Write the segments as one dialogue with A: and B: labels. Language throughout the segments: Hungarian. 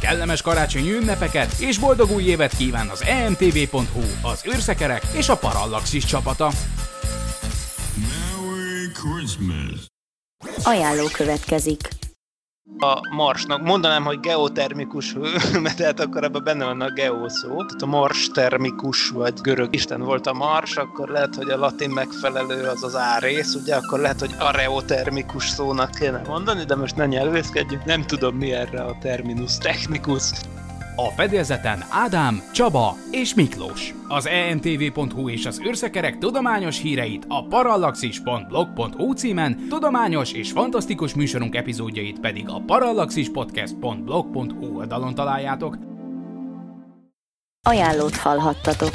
A: Kellemes karácsonyi ünnepeket és boldog új évet kíván az emtv.hu, az űrszekerek és a Parallaxis csapata.
B: Merry Christmas.
C: Ajánló következik.
D: A marsnak. Mondanám, hogy geotermikus mert tehát akkor ebben benne van a geo szó. Tehát a mars termikus, vagy görög isten volt a mars, akkor lehet, hogy a latin megfelelő az az árész, ugye, akkor lehet, hogy areotermikus szónak kéne mondani, de most ne nyelvészkedjünk, nem tudom mi erre a terminus technicus.
A: A fedélzeten Ádám, Csaba és Miklós. Az emtv.hu és az űrszekerek tudományos híreit a parallaxis.blog.hu címen, tudományos és fantasztikus műsorunk epizódjait pedig a parallaxispodcast.blog.hu oldalon találjátok.
C: Ajánlót hallhattatok.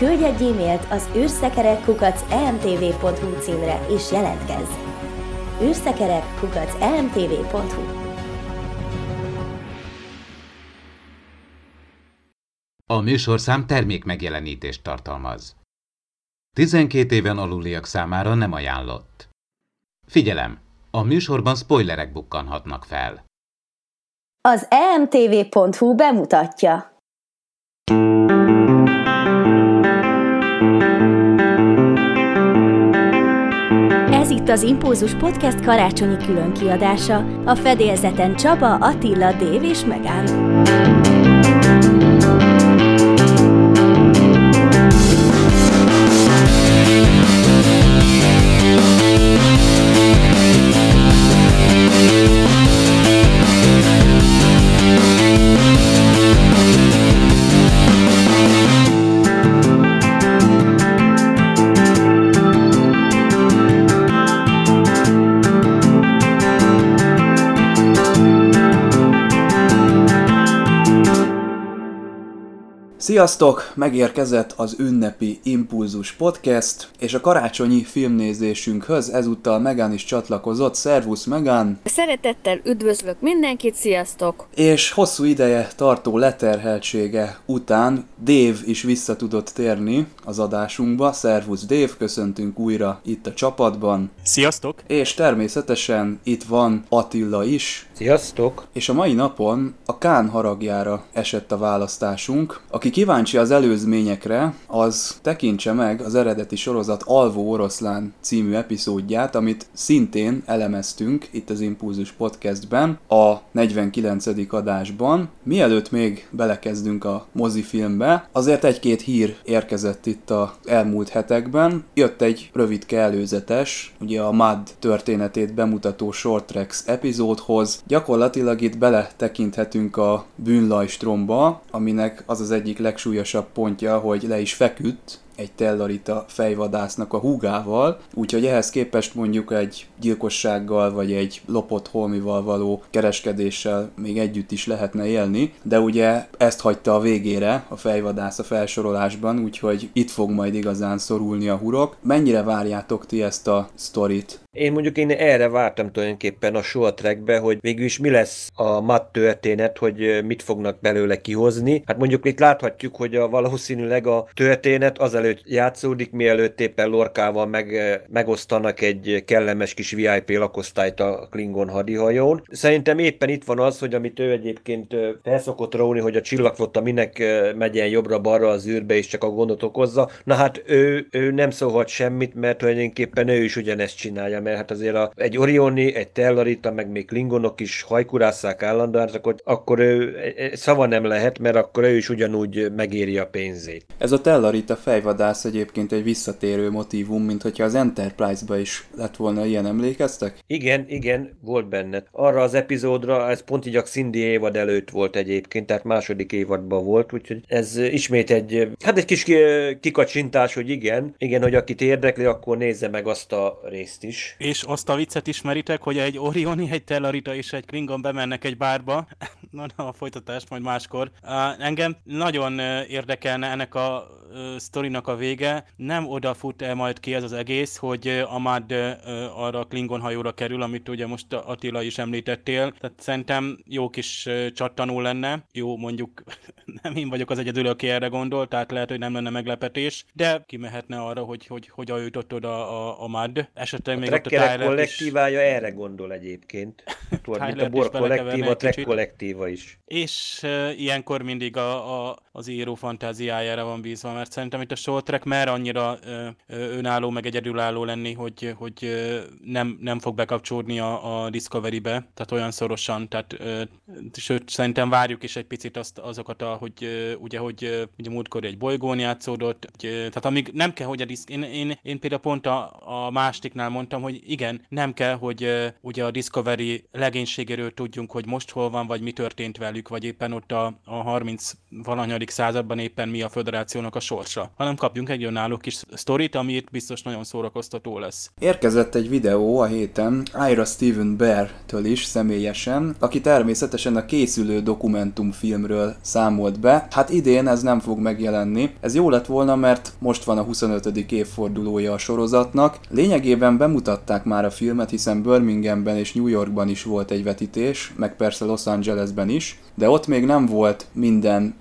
C: Küldj egy e-mailt az emtv.hu címre és jelentkezz! emtv.hu
E: A műsorszám termék megjelenítést tartalmaz. 12 éven aluliak számára nem ajánlott. Figyelem! A műsorban spoilerek bukkanhatnak fel.
C: Az emtv.hu bemutatja. Itt az Impulzus Podcast karácsonyi különkiadása. A fedélzeten Csaba, Attila, Dév és Megán.
F: Sziasztok! Megérkezett az ünnepi Impulzus Podcast, és a karácsonyi filmnézésünkhöz ezúttal Megán is csatlakozott. Szervusz Megán!
G: Szeretettel üdvözlök mindenkit, sziasztok!
F: És hosszú ideje tartó leterheltsége után Dév is vissza tudott térni az adásunkba. Szervusz Dév, köszöntünk újra itt a csapatban.
H: Sziasztok!
F: És természetesen itt van Attila is,
I: Sziasztok!
F: és a mai napon a Kán haragjára esett a választásunk. Aki kíváncsi az előzményekre, az tekintse meg az eredeti sorozat Alvó Oroszlán című epizódját, amit szintén elemeztünk itt az Impulzus Podcastben, a 49. adásban. Mielőtt még belekezdünk a mozifilmbe, azért egy-két hír érkezett itt a elmúlt hetekben. Jött egy rövid előzetes, ugye a MAD történetét bemutató Short epizódhoz. Gyakorlatilag itt beletekinthetünk a bűnlajstromba, aminek az az egyik legsúlyosabb pontja, hogy le is feküdt egy tellarita fejvadásznak a húgával, úgyhogy ehhez képest mondjuk egy gyilkossággal vagy egy lopott holmival való kereskedéssel még együtt is lehetne élni, de ugye ezt hagyta a végére a fejvadász a felsorolásban, úgyhogy itt fog majd igazán szorulni a hurok. Mennyire várjátok ti ezt a sztorit?
I: Én mondjuk én erre vártam tulajdonképpen a short trackbe, hogy végül is mi lesz a mat történet, hogy mit fognak belőle kihozni. Hát mondjuk itt láthatjuk, hogy a valószínűleg a történet azelőtt játszódik, mielőtt éppen Lorkával meg, megosztanak egy kellemes kis VIP lakosztályt a Klingon hadihajón. Szerintem éppen itt van az, hogy amit ő egyébként felszokott róni, hogy a csillagflotta minek megyen jobbra-balra az űrbe és csak a gondot okozza. Na hát ő, ő nem szólhat semmit, mert tulajdonképpen ő is ugyanezt csinálja, mert hát azért a, egy Orioni, egy Tellarita, meg még Klingonok is hajkurásszák állandóan, hát akkor, akkor ő e, e, szava nem lehet, mert akkor ő is ugyanúgy megéri a pénzét.
F: Ez a Tellarita fejvadász egyébként egy visszatérő motivum, mint hogyha az Enterprise-ba is lett volna ilyen, emlékeztek?
I: Igen, igen, volt benne. Arra az epizódra, ez pont így a Cindy évad előtt volt egyébként, tehát második évadban volt, úgyhogy ez ismét egy, hát egy kis kikacsintás, hogy igen, igen, hogy akit érdekli, akkor nézze meg azt a részt is.
B: És azt a viccet ismeritek, hogy egy Orioni, egy Tellarita és egy Klingon bemennek egy bárba, na, na a folytatást majd máskor. Uh, engem nagyon érdekelne ennek a uh, sztorinak a vége. Nem odafut -e majd ki ez az egész, hogy uh, Amad uh, arra a Klingon hajóra kerül, amit ugye most Attila is említettél. Tehát szerintem jó kis uh, csattanó lenne. Jó, mondjuk nem én vagyok az egyedül, aki erre gondol, tehát lehet, hogy nem lenne meglepetés, de kimehetne arra, hogy hogy, hogy jutott oda a, a MAD.
I: Esetleg a még ott a kollektívája is... erre gondol egyébként. Tudod, mint a Bor kollektív, a Trek kollektíva is.
B: És uh, ilyenkor mindig a, a, az író fantáziájára van bízva, mert szerintem itt a short track mer annyira uh, önálló, meg egyedülálló lenni, hogy, hogy uh, nem, nem fog bekapcsolódni a, a Discovery-be, tehát olyan szorosan, tehát uh, sőt, szerintem várjuk is egy picit azt, azokat, a, hogy uh, ugye, hogy uh, ugye múltkor egy bolygón játszódott, hogy, uh, tehát amíg nem kell, hogy a disz... én, én, én például pont a, a mástiknál mondtam, hogy igen, nem kell, hogy uh, ugye a Discovery legénységéről tudjunk, hogy most hol van, vagy mi történt velük, vagy éppen ott a, a 30 valanyadik században éppen mi a föderációnak a sorsa, hanem kapjunk egy önálló kis sztorit, amit biztos nagyon szórakoztató lesz.
F: Érkezett egy videó a héten Ira Steven Bear-től is személyesen, aki természetesen a készülő dokumentumfilmről számolt be. Hát idén ez nem fog megjelenni. Ez jó lett volna, mert most van a 25. évfordulója a sorozatnak. Lényegében bemutatták már a filmet, hiszen Birminghamben és New Yorkban is volt egy vetítés, meg persze Los Angelesben is, de ott még nem volt minden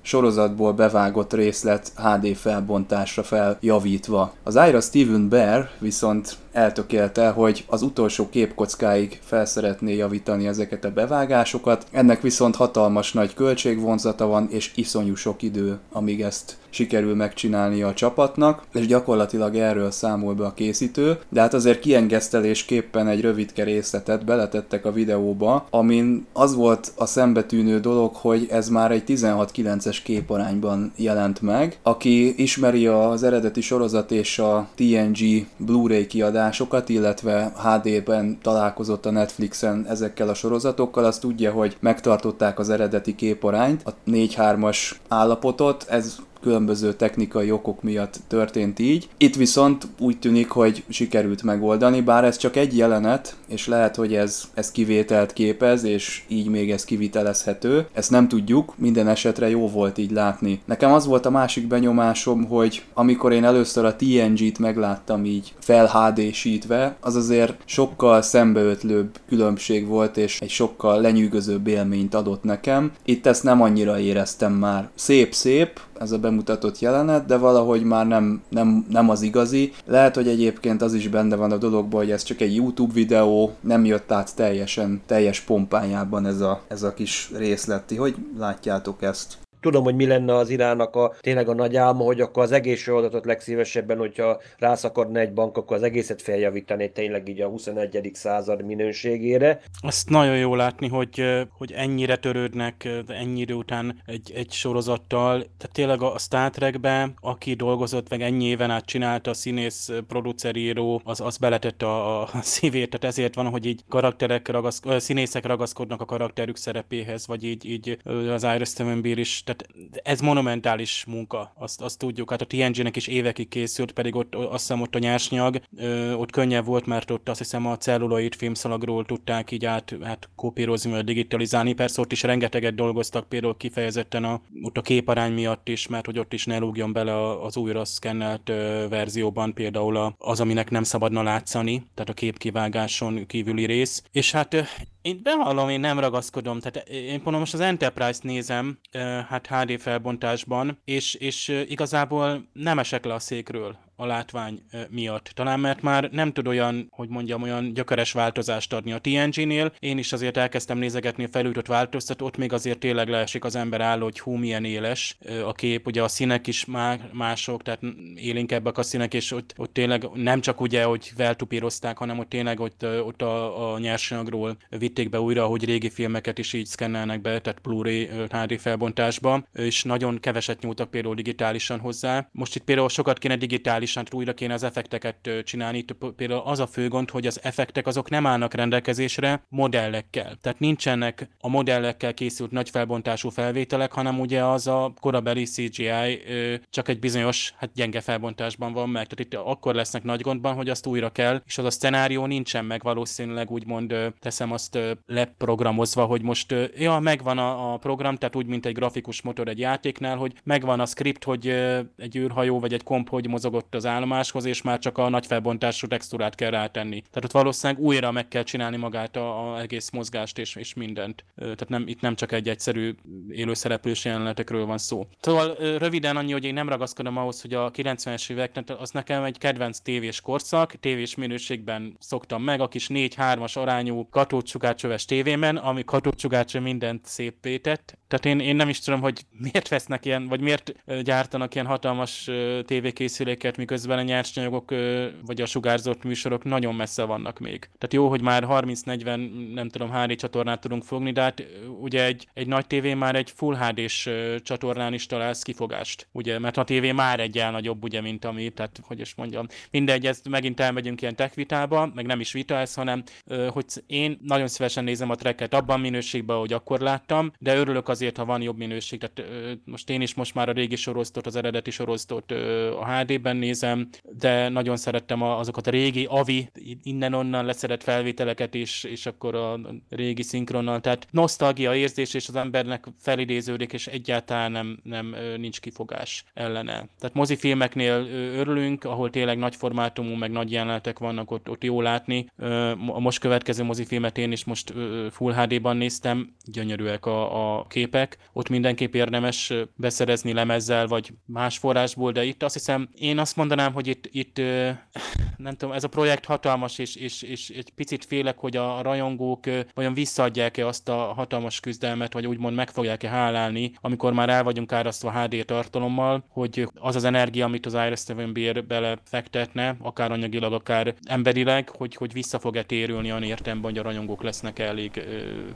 F: sorozatból bevágott részlet HD felbontásra feljavítva. Az Ira Steven Bear viszont eltökélte, hogy az utolsó képkockáig felszeretné javítani ezeket a bevágásokat. Ennek viszont hatalmas nagy költségvonzata van, és iszonyú sok idő, amíg ezt sikerül megcsinálnia a csapatnak, és gyakorlatilag erről számol be a készítő, de hát azért kiengesztelésképpen egy rövidke részletet beletettek a videóba, amin az volt a szembetűnő dolog, hogy ez már egy 16-9-es képarányban jelent meg. Aki ismeri az eredeti sorozat és a TNG Blu-ray kiadásokat, illetve HD-ben találkozott a Netflixen ezekkel a sorozatokkal, az tudja, hogy megtartották az eredeti képarányt, a 4-3-as állapotot, ez különböző technikai okok miatt történt így. Itt viszont úgy tűnik, hogy sikerült megoldani, bár ez csak egy jelenet, és lehet, hogy ez, ez kivételt képez, és így még ez kivitelezhető. Ezt nem tudjuk, minden esetre jó volt így látni. Nekem az volt a másik benyomásom, hogy amikor én először a TNG-t megláttam így fel HD-sítve, az azért sokkal szembeötlőbb különbség volt, és egy sokkal lenyűgözőbb élményt adott nekem. Itt ezt nem annyira éreztem már. Szép-szép, ez a bemutatott jelenet, de valahogy már nem, nem, nem az igazi. Lehet, hogy egyébként az is benne van a dologban, hogy ez csak egy YouTube videó, nem jött át teljesen, teljes pompájában ez a, ez a kis részleti. Hogy látjátok ezt?
I: Tudom, hogy mi lenne az Irának a tényleg a nagy álma, hogy akkor az egész sorolatot legszívesebben, hogyha rászakadna egy bank, akkor az egészet feljavítani tényleg így a 21. század minőségére.
B: Azt nagyon jó látni, hogy, hogy ennyire törődnek ennyi idő után egy, egy sorozattal. Tehát tényleg a Star Trekbe, aki dolgozott, meg ennyi éven át csinálta a színész, produceríró, az, az beletette a, a szívét, tehát ezért van, hogy így karakterek, ragaszk, színészek ragaszkodnak a karakterük szerepéhez, vagy így, így az Iris is tehát ez monumentális munka, azt, azt tudjuk. Hát a TNG-nek is évekig készült, pedig ott azt hiszem ott a nyersnyag, ö, ott könnyebb volt, mert ott azt hiszem a celluloid filmszalagról tudták így át, át kopírozni, vagy digitalizálni. Persze ott is rengeteget dolgoztak, például kifejezetten a, ott a képarány miatt is, mert hogy ott is ne lógjon bele az újra szkennelt ö, verzióban például az, aminek nem szabadna látszani, tehát a képkivágáson kívüli rész. És hát én bevallom, én nem ragaszkodom, tehát én pont most az Enterprise-t nézem, hát HD felbontásban, és, és igazából nem esek le a székről a látvány miatt. Talán mert már nem tud olyan, hogy mondjam, olyan gyökeres változást adni a TNG-nél. Én is azért elkezdtem nézegetni a felültött változtat, ott még azért tényleg leesik az ember álló, hogy hú, milyen éles a kép. Ugye a színek is mások, tehát élénkebbek a színek, és ott, ott tényleg nem csak ugye, hogy feltupírozták, hanem ott tényleg ott, ott a, a nyersanyagról vitték be újra, hogy régi filmeket is így szkennelnek be, tehát Blu-ray HD felbontásba, és nagyon keveset nyúltak például digitálisan hozzá. Most itt például sokat kéne digitálisan, újra kéne az effekteket csinálni. Itt például az a fő gond, hogy az effektek azok nem állnak rendelkezésre modellekkel. Tehát nincsenek a modellekkel készült nagy felbontású felvételek, hanem ugye az a korabeli CGI csak egy bizonyos, hát gyenge felbontásban van meg. Tehát itt akkor lesznek nagy gondban, hogy azt újra kell, és az a szenárió nincsen meg valószínűleg úgymond teszem azt leprogramozva, hogy most ja, megvan a, a program, tehát úgy, mint egy grafikus motor egy játéknál, hogy megvan a script, hogy egy űrhajó vagy egy komp hogy mozogott az állomáshoz, és már csak a nagy felbontású textúrát kell rátenni. Tehát ott valószínűleg újra meg kell csinálni magát a, a egész mozgást és, és mindent. Tehát nem, itt nem csak egy egyszerű élőszereplős jelenetekről van szó. Szóval röviden annyi, hogy én nem ragaszkodom ahhoz, hogy a 90-es évek, az nekem egy kedvenc tévés korszak, tévés minőségben szoktam meg, a kis 4-3-as arányú katócsugárcsöves tévében, ami katócsugárcső mindent szép tett. Tehát én, én nem is tudom, hogy miért vesznek ilyen, vagy miért gyártanak ilyen hatalmas tévékészüléket, miközben a nyersanyagok vagy a sugárzott műsorok nagyon messze vannak még. Tehát jó, hogy már 30-40, nem tudom, HD csatornát tudunk fogni, de hát ugye egy, egy nagy tévé már egy Full HD-s csatornán is találsz kifogást, ugye, mert a tévé már egy nagyobb, ugye, mint ami, tehát hogy is mondjam, mindegy, ezt megint elmegyünk ilyen tech vitába, meg nem is vita ez, hanem hogy én nagyon szívesen nézem a tracket abban minőségben, hogy akkor láttam, de örülök azért, ha van jobb minőség, tehát most én is most már a régi sorosztot, az eredeti sorosztot a HD-ben nézem, de nagyon szerettem azokat a régi AVI, innen-onnan leszedett felvételeket is, és akkor a régi szinkronnal, tehát nosztalgia érzés, és az embernek felidéződik, és egyáltalán nem, nem nincs kifogás ellene. Tehát mozifilmeknél örülünk, ahol tényleg nagy formátumú, meg nagy jelenetek vannak, ott, ott jó látni. A most következő mozifilmet én is most Full HD-ban néztem, gyönyörűek a, a képek, ott mindenképp érdemes beszerezni lemezzel, vagy más forrásból, de itt azt hiszem, én azt mondanám, hogy itt, itt nem tudom, ez a projekt hatalmas, és, és, és egy picit félek, hogy a rajongók vajon visszaadják-e azt a hatalmas küzdelmet, vagy úgymond meg fogják-e hálálni, amikor már el vagyunk árasztva HD tartalommal, hogy az az energia, amit az Iris Steven Beer belefektetne, akár anyagilag, akár emberileg, hogy, hogy vissza fog-e térülni olyan értelemben, hogy a rajongók lesznek elég ö,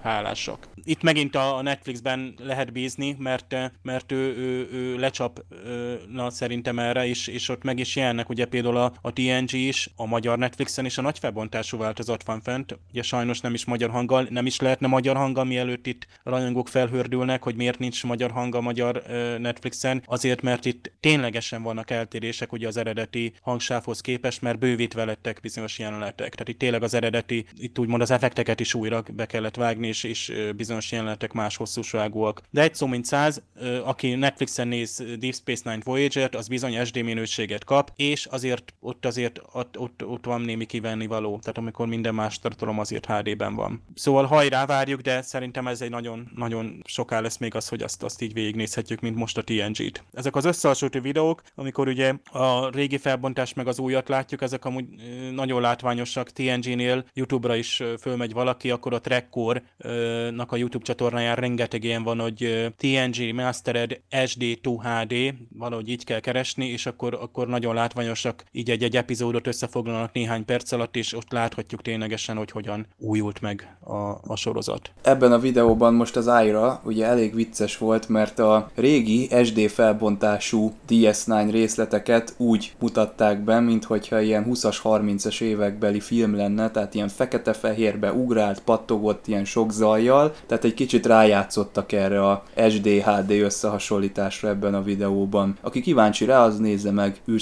B: hálásak. Itt megint a Netflixben lehet bízni, mert, mert ő, ő, ő lecsap ö, na, szerintem erre, és, és ott meg is jelennek, ugye például a, a TNG is, a magyar Netflixen is a nagy felbontású változat van fent, ugye sajnos nem is magyar hanggal, nem is lehetne magyar hanggal, mielőtt itt rajongók felhördülnek, hogy miért nincs magyar hang a magyar ö, Netflixen, azért, mert itt ténylegesen vannak eltérések ugye az eredeti hangsávhoz képest, mert bővítve lettek bizonyos jelenetek. Tehát itt tényleg az eredeti, itt úgymond az effekteket is újra be kellett vágni, és, és bizonyos jelenetek más hosszúságúak. De egy szó mint száz, aki Netflixen néz Deep Space Nine Voyager-t, az bizony SD minőséget kap, és azért ott azért ott, ott, ott van némi kivenni való. Tehát amikor minden más tartalom azért HD-ben van. Szóval hajrá várjuk, de szerintem ez egy nagyon, nagyon soká lesz még az, hogy azt, azt így végignézhetjük, mint most a TNG-t. Ezek az összehasonlító videók, amikor ugye a régi felbontás meg az újat látjuk, ezek amúgy nagyon látványosak. TNG-nél YouTube-ra is fölmegy valaki, akkor a Trackcore-nak a YouTube csatornáján rengeteg ilyen van, hogy TNG Mastered HD2 HD, valahogy így kell keresni, és akkor, akkor nagyon látványosak, így egy-egy epizódot összefoglalnak néhány perc alatt, és ott láthatjuk ténylegesen, hogy hogyan újult meg a, a sorozat.
F: Ebben a videóban most az Aira ugye elég vicces volt, mert a régi SD felbontású DS9 részleteket úgy mutatták be, mintha ilyen 20-as, 30-as évekbeli film lenne, tehát ilyen fekete-fehérbe ugrált, pattogott ilyen sok zajjal, tehát egy kicsit rájátszottak erre a SD-HD összehasonlításra ebben a videóban. Aki kíváncsi rá, az nézze meg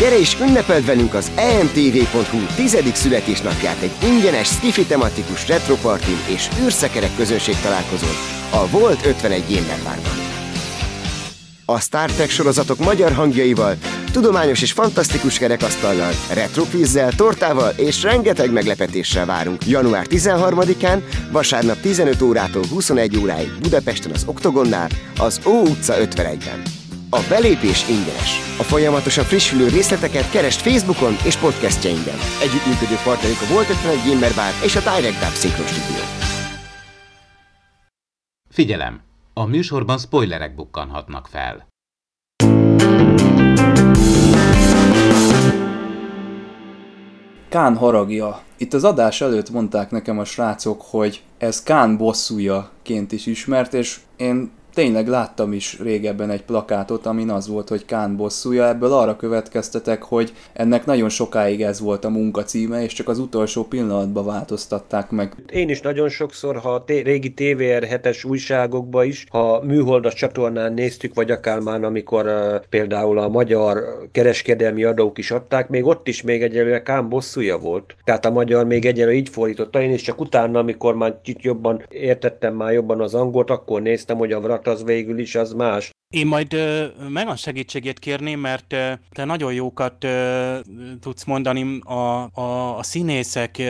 H: Gyere és ünnepeld velünk az emtv.hu tizedik születésnapját egy ingyenes skifi tematikus retropartin és űrszekerek közönség találkozón a Volt 51 Gamerbarban. A Star Trek sorozatok magyar hangjaival, tudományos és fantasztikus kerekasztallal, retrokvízzel, tortával és rengeteg meglepetéssel várunk január 13-án, vasárnap 15 órától 21 óráig Budapesten az Oktogonnál, az Ó utca 51-ben. A belépés ingyenes. A folyamatosan frissülő részleteket keresd Facebookon és podcastjainkben. Együttműködő partnerünk a Volt 51 Gamer Bar és a Direct Dub Synchron Studio.
E: Figyelem! A műsorban spoilerek bukkanhatnak fel.
F: Kán haragja. Itt az adás előtt mondták nekem a srácok, hogy ez Kán bosszújaként is ismert, és én tényleg láttam is régebben egy plakátot, amin az volt, hogy Kán bosszúja, ebből arra következtetek, hogy ennek nagyon sokáig ez volt a munka címe, és csak az utolsó pillanatban változtatták meg.
I: Én is nagyon sokszor, ha té- régi TVR 7-es újságokba is, ha műholdas csatornán néztük, vagy akár már amikor uh, például a magyar kereskedelmi adók is adták, még ott is még egyelőre Kán bosszúja volt. Tehát a magyar még egyelőre így fordította, én is csak utána, amikor már kicsit jobban értettem már jobban az angolt, akkor néztem, hogy a vrat az végül is az más.
B: Én majd uh, Megan segítségét kérném, mert te nagyon jókat tudsz mondani a, a, a színészek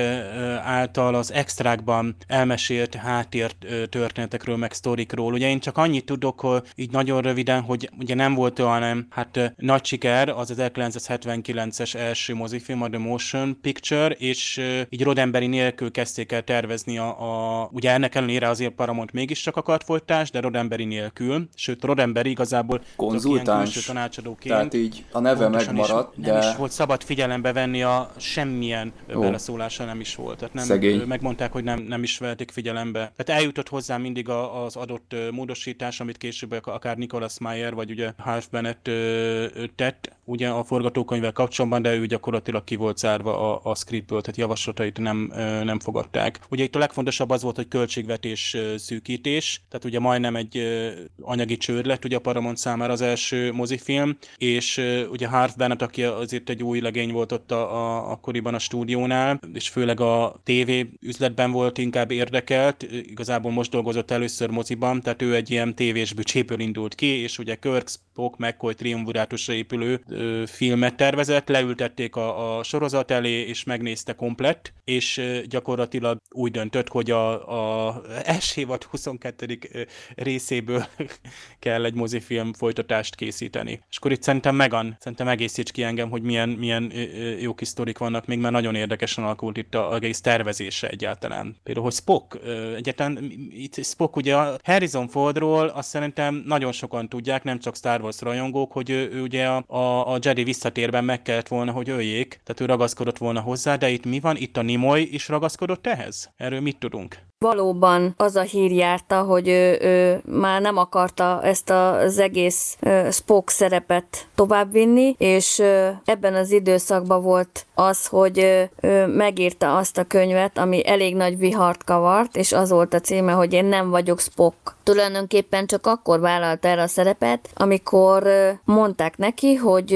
B: által az extrákban elmesélt háttér uh, történetekről, meg sztorikról. Ugye én csak annyit tudok, hogy így nagyon röviden, hogy ugye nem volt olyan hát nagy siker, az 1979-es első mozifilm, a The Motion Picture, és így Rodemberi nélkül kezdték el tervezni a, a ugye ennek ellenére azért Paramount mégiscsak akart folytást, de Rodemberi nélkül, sőt Rodemberi igazából
F: konzultáns,
B: tanácsadóként.
F: Tehát így a neve megmaradt,
B: is,
F: de...
B: Nem is volt szabad figyelembe venni, a semmilyen Ó. beleszólása nem is volt. Tehát nem,
F: Szegény.
B: megmondták, hogy nem, nem is vették figyelembe. Tehát eljutott hozzá mindig a, az adott módosítás, amit később akár Nicholas Meyer, vagy ugye Half Bennett tett, ugye a forgatókönyvvel kapcsolatban, de ő gyakorlatilag ki volt zárva a, a scriptből, tehát javaslatait nem, nem fogadták. Ugye itt a legfontosabb az volt, hogy költségvetés szűkítés, tehát ugye majdnem egy anyagi csőr lett ugye a Paramount számára az első mozifilm, és ugye Harv Bennett, aki azért egy új legény volt ott a, a, akkoriban a stúdiónál, és főleg a TV üzletben volt inkább érdekelt, igazából most dolgozott először moziban, tehát ő egy ilyen tévés bücséből indult ki, és ugye Kirk, Spock, McCoy triumvirátusra épülő ö, filmet tervezett, leültették a, a sorozat elé, és megnézte komplett, és gyakorlatilag úgy döntött, hogy a, a első évad 22. részéből kell egy mozifilm folytatást készíteni. És akkor itt szerintem Megan, szerintem egészíts ki engem, hogy milyen, milyen jó kis sztorik vannak még, mert nagyon érdekesen alakult itt a egész tervezése egyáltalán. Például, hogy Spock, egyáltalán itt Spock ugye a Harrison Fordról azt szerintem nagyon sokan tudják, nem csak Star Wars rajongók, hogy ő, ő ugye a, a, a Jedi visszatérben meg kellett volna, hogy öljék, tehát ő ragaszkodott volna hozzá, de itt mi van? Itt a Nimoy is ragaszkodott ehhez? Erről mit tudunk?
G: Valóban az a hír járta, hogy ő, ő már nem akarta ezt az egész Spock szerepet továbbvinni, és ebben az időszakban volt az, hogy megírta azt a könyvet, ami elég nagy vihart kavart, és az volt a címe, hogy én nem vagyok Spock. Tulajdonképpen csak akkor vállalta el a szerepet, amikor mondták neki, hogy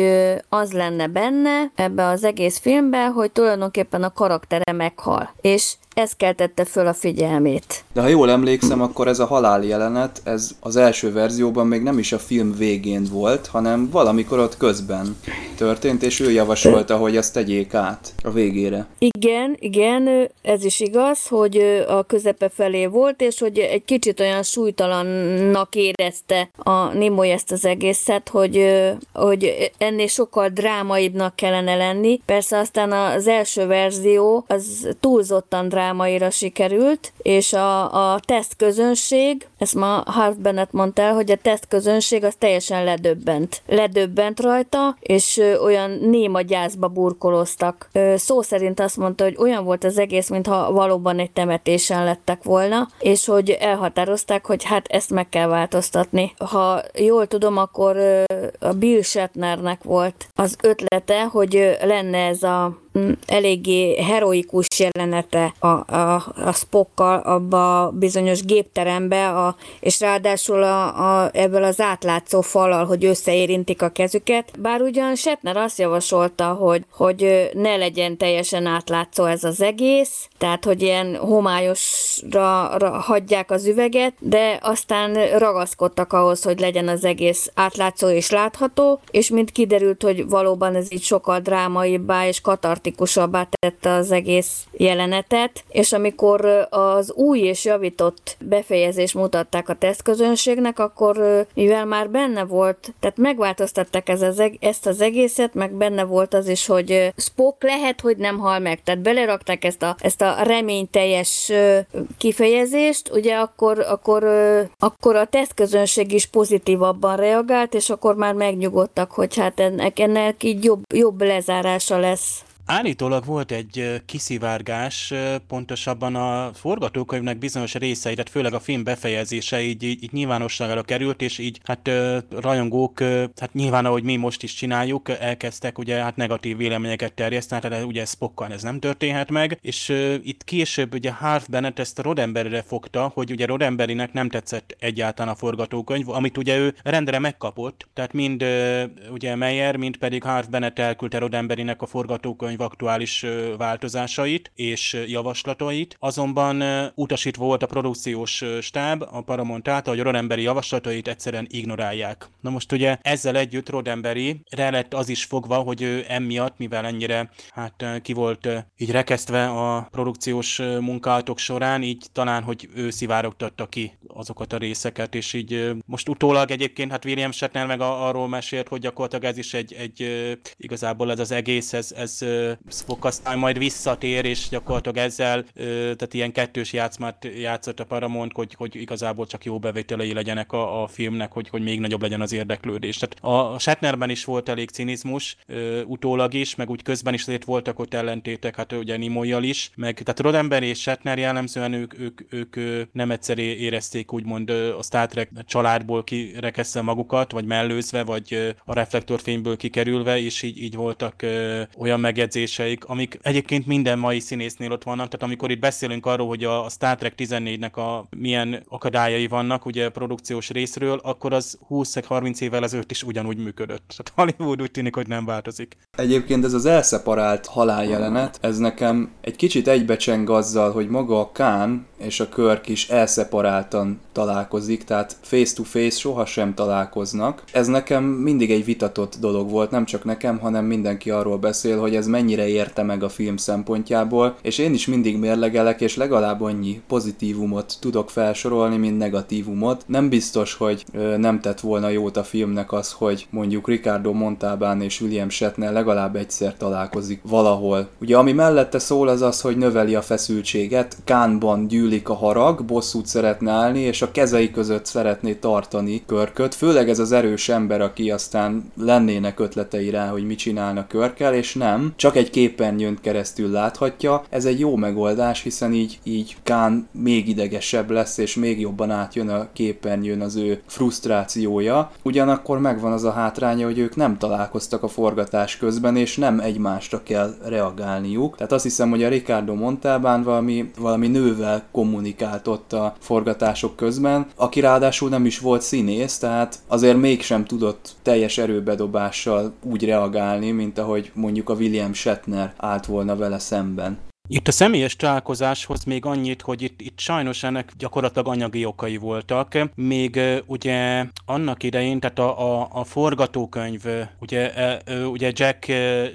G: az lenne benne ebbe az egész filmbe, hogy tulajdonképpen a karaktere meghal. És ez keltette föl a figyelmét.
F: De ha jól emlékszem, akkor ez a halál jelenet, ez az első verzióban még nem is a film végén volt, hanem valamikor ott közben történt, és ő javasolta, hogy ezt tegyék át a végére.
G: Igen, igen, ez is igaz, hogy a közepe felé volt, és hogy egy kicsit olyan súlytalannak érezte a Nimoy ezt az egészet, hogy, hogy ennél sokkal drámaibbnak kellene lenni. Persze aztán az első verzió az túlzottan drámai, drámaira sikerült, és a, a teszt közönség, ezt ma Harv Bennett mondta el, hogy a teszt közönség az teljesen ledöbbent. Ledöbbent rajta, és olyan néma gyászba burkoloztak. Szó szerint azt mondta, hogy olyan volt az egész, mintha valóban egy temetésen lettek volna, és hogy elhatározták, hogy hát ezt meg kell változtatni. Ha jól tudom, akkor a Bill Shatnernek volt az ötlete, hogy lenne ez a eléggé heroikus jelenete a, a, a Spockkal abba a bizonyos gépterembe, a, és ráadásul a, a, ebből az átlátszó falal, hogy összeérintik a kezüket. Bár ugyan Shatner azt javasolta, hogy, hogy ne legyen teljesen átlátszó ez az egész, tehát hogy ilyen homályosra hagyják az üveget, de aztán ragaszkodtak ahhoz, hogy legyen az egész átlátszó és látható, és mint kiderült, hogy valóban ez így sokkal drámaibbá és katart dramatikusabbá tette az egész jelenetet, és amikor az új és javított befejezés mutatták a tesztközönségnek, akkor mivel már benne volt, tehát megváltoztatták ez az, ezt az egészet, meg benne volt az is, hogy Spock lehet, hogy nem hal meg, tehát belerakták ezt a, ezt a reményteljes kifejezést, ugye akkor, akkor, akkor a tesztközönség is pozitívabban reagált, és akkor már megnyugodtak, hogy hát ennek, ennek így jobb, jobb lezárása lesz.
B: Állítólag volt egy kiszivárgás, pontosabban a forgatókönyvnek bizonyos részei, tehát főleg a film befejezése így, így, így nyilvánosságra került, és így hát rajongók, hát nyilván ahogy mi most is csináljuk, elkezdtek ugye hát negatív véleményeket terjeszteni, tehát ugye Spockkal ez nem történhet meg, és itt később ugye Harv Bennett ezt a Roddenberryre fogta, hogy ugye Roddenberrynek nem tetszett egyáltalán a forgatókönyv, amit ugye ő rendre megkapott, tehát mind ugye Meyer, mind pedig Harv Bennett elküldte Roddenberrynek a forgatókönyv könyv aktuális változásait és javaslatait, azonban utasítva volt a produkciós stáb a Paramount által, hogy Rodemberi javaslatait egyszerűen ignorálják. Na most ugye ezzel együtt Rodemberi re lett az is fogva, hogy ő emiatt, mivel ennyire hát ki volt így rekesztve a produkciós munkálatok során, így talán, hogy ő szivárogtatta ki azokat a részeket, és így most utólag egyébként, hát William Shatner meg arról mesélt, hogy gyakorlatilag ez is egy, egy igazából ez az egész, ez, ez Spock majd visszatér, és gyakorlatilag ezzel, tehát ilyen kettős játszmát játszott a Paramount, hogy, hogy igazából csak jó bevételei legyenek a, a filmnek, hogy, hogy még nagyobb legyen az érdeklődés. Tehát a Shatnerben is volt elég cinizmus, utólag is, meg úgy közben is azért voltak ott ellentétek, hát ugye Nimoyjal is, meg tehát Roddenberry és Shatner jellemzően ők, ők, ők nem egyszer érezték úgymond a Star Trek családból kirekesztve magukat, vagy mellőzve, vagy a reflektorfényből kikerülve, és így, így voltak olyan megjegyzések, megjegyzéseik, amik egyébként minden mai színésznél ott vannak, tehát amikor itt beszélünk arról, hogy a Star Trek 14-nek a milyen akadályai vannak, ugye produkciós részről, akkor az 20-30 évvel ezelőtt is ugyanúgy működött. Tehát Hollywood úgy tűnik, hogy nem változik.
F: Egyébként ez az elszeparált haláljelenet, ez nekem egy kicsit egybecseng azzal, hogy maga a Kán és a Körk is elszeparáltan találkozik, tehát face-to-face sohasem találkoznak. Ez nekem mindig egy vitatott dolog volt, nem csak nekem, hanem mindenki arról beszél, hogy ez mennyire érte meg a film szempontjából, és én is mindig mérlegelek, és legalább annyi pozitívumot tudok felsorolni, mint negatívumot. Nem biztos, hogy ö, nem tett volna jót a filmnek az, hogy mondjuk Ricardo Montalbán és William Shatner legalább egyszer találkozik valahol. Ugye ami mellette szól az az, hogy növeli a feszültséget, Kánban gyűlik a harag, bosszút szeretne állni, és a kezei között szeretné tartani körköt, főleg ez az erős ember, aki aztán lennének ötletei rá, hogy mit csinálna körkel, és nem, csak egy képernyőn keresztül láthatja. Ez egy jó megoldás, hiszen így, így Kán még idegesebb lesz, és még jobban átjön a képernyőn az ő frusztrációja. Ugyanakkor megvan az a hátránya, hogy ők nem találkoztak a forgatás közben, és nem egymásra kell reagálniuk. Tehát azt hiszem, hogy a Ricardo Montalbán valami, valami nővel kommunikált ott a forgatások közben, aki ráadásul nem is volt színész, tehát azért mégsem tudott teljes erőbedobással úgy reagálni, mint ahogy mondjuk a William Shatner állt volna vele szemben.
B: Itt a személyes találkozáshoz még annyit, hogy itt, itt sajnos ennek gyakorlatilag anyagi okai voltak. Még ugye annak idején, tehát a, a, a forgatókönyv, ugye, ugye Jack,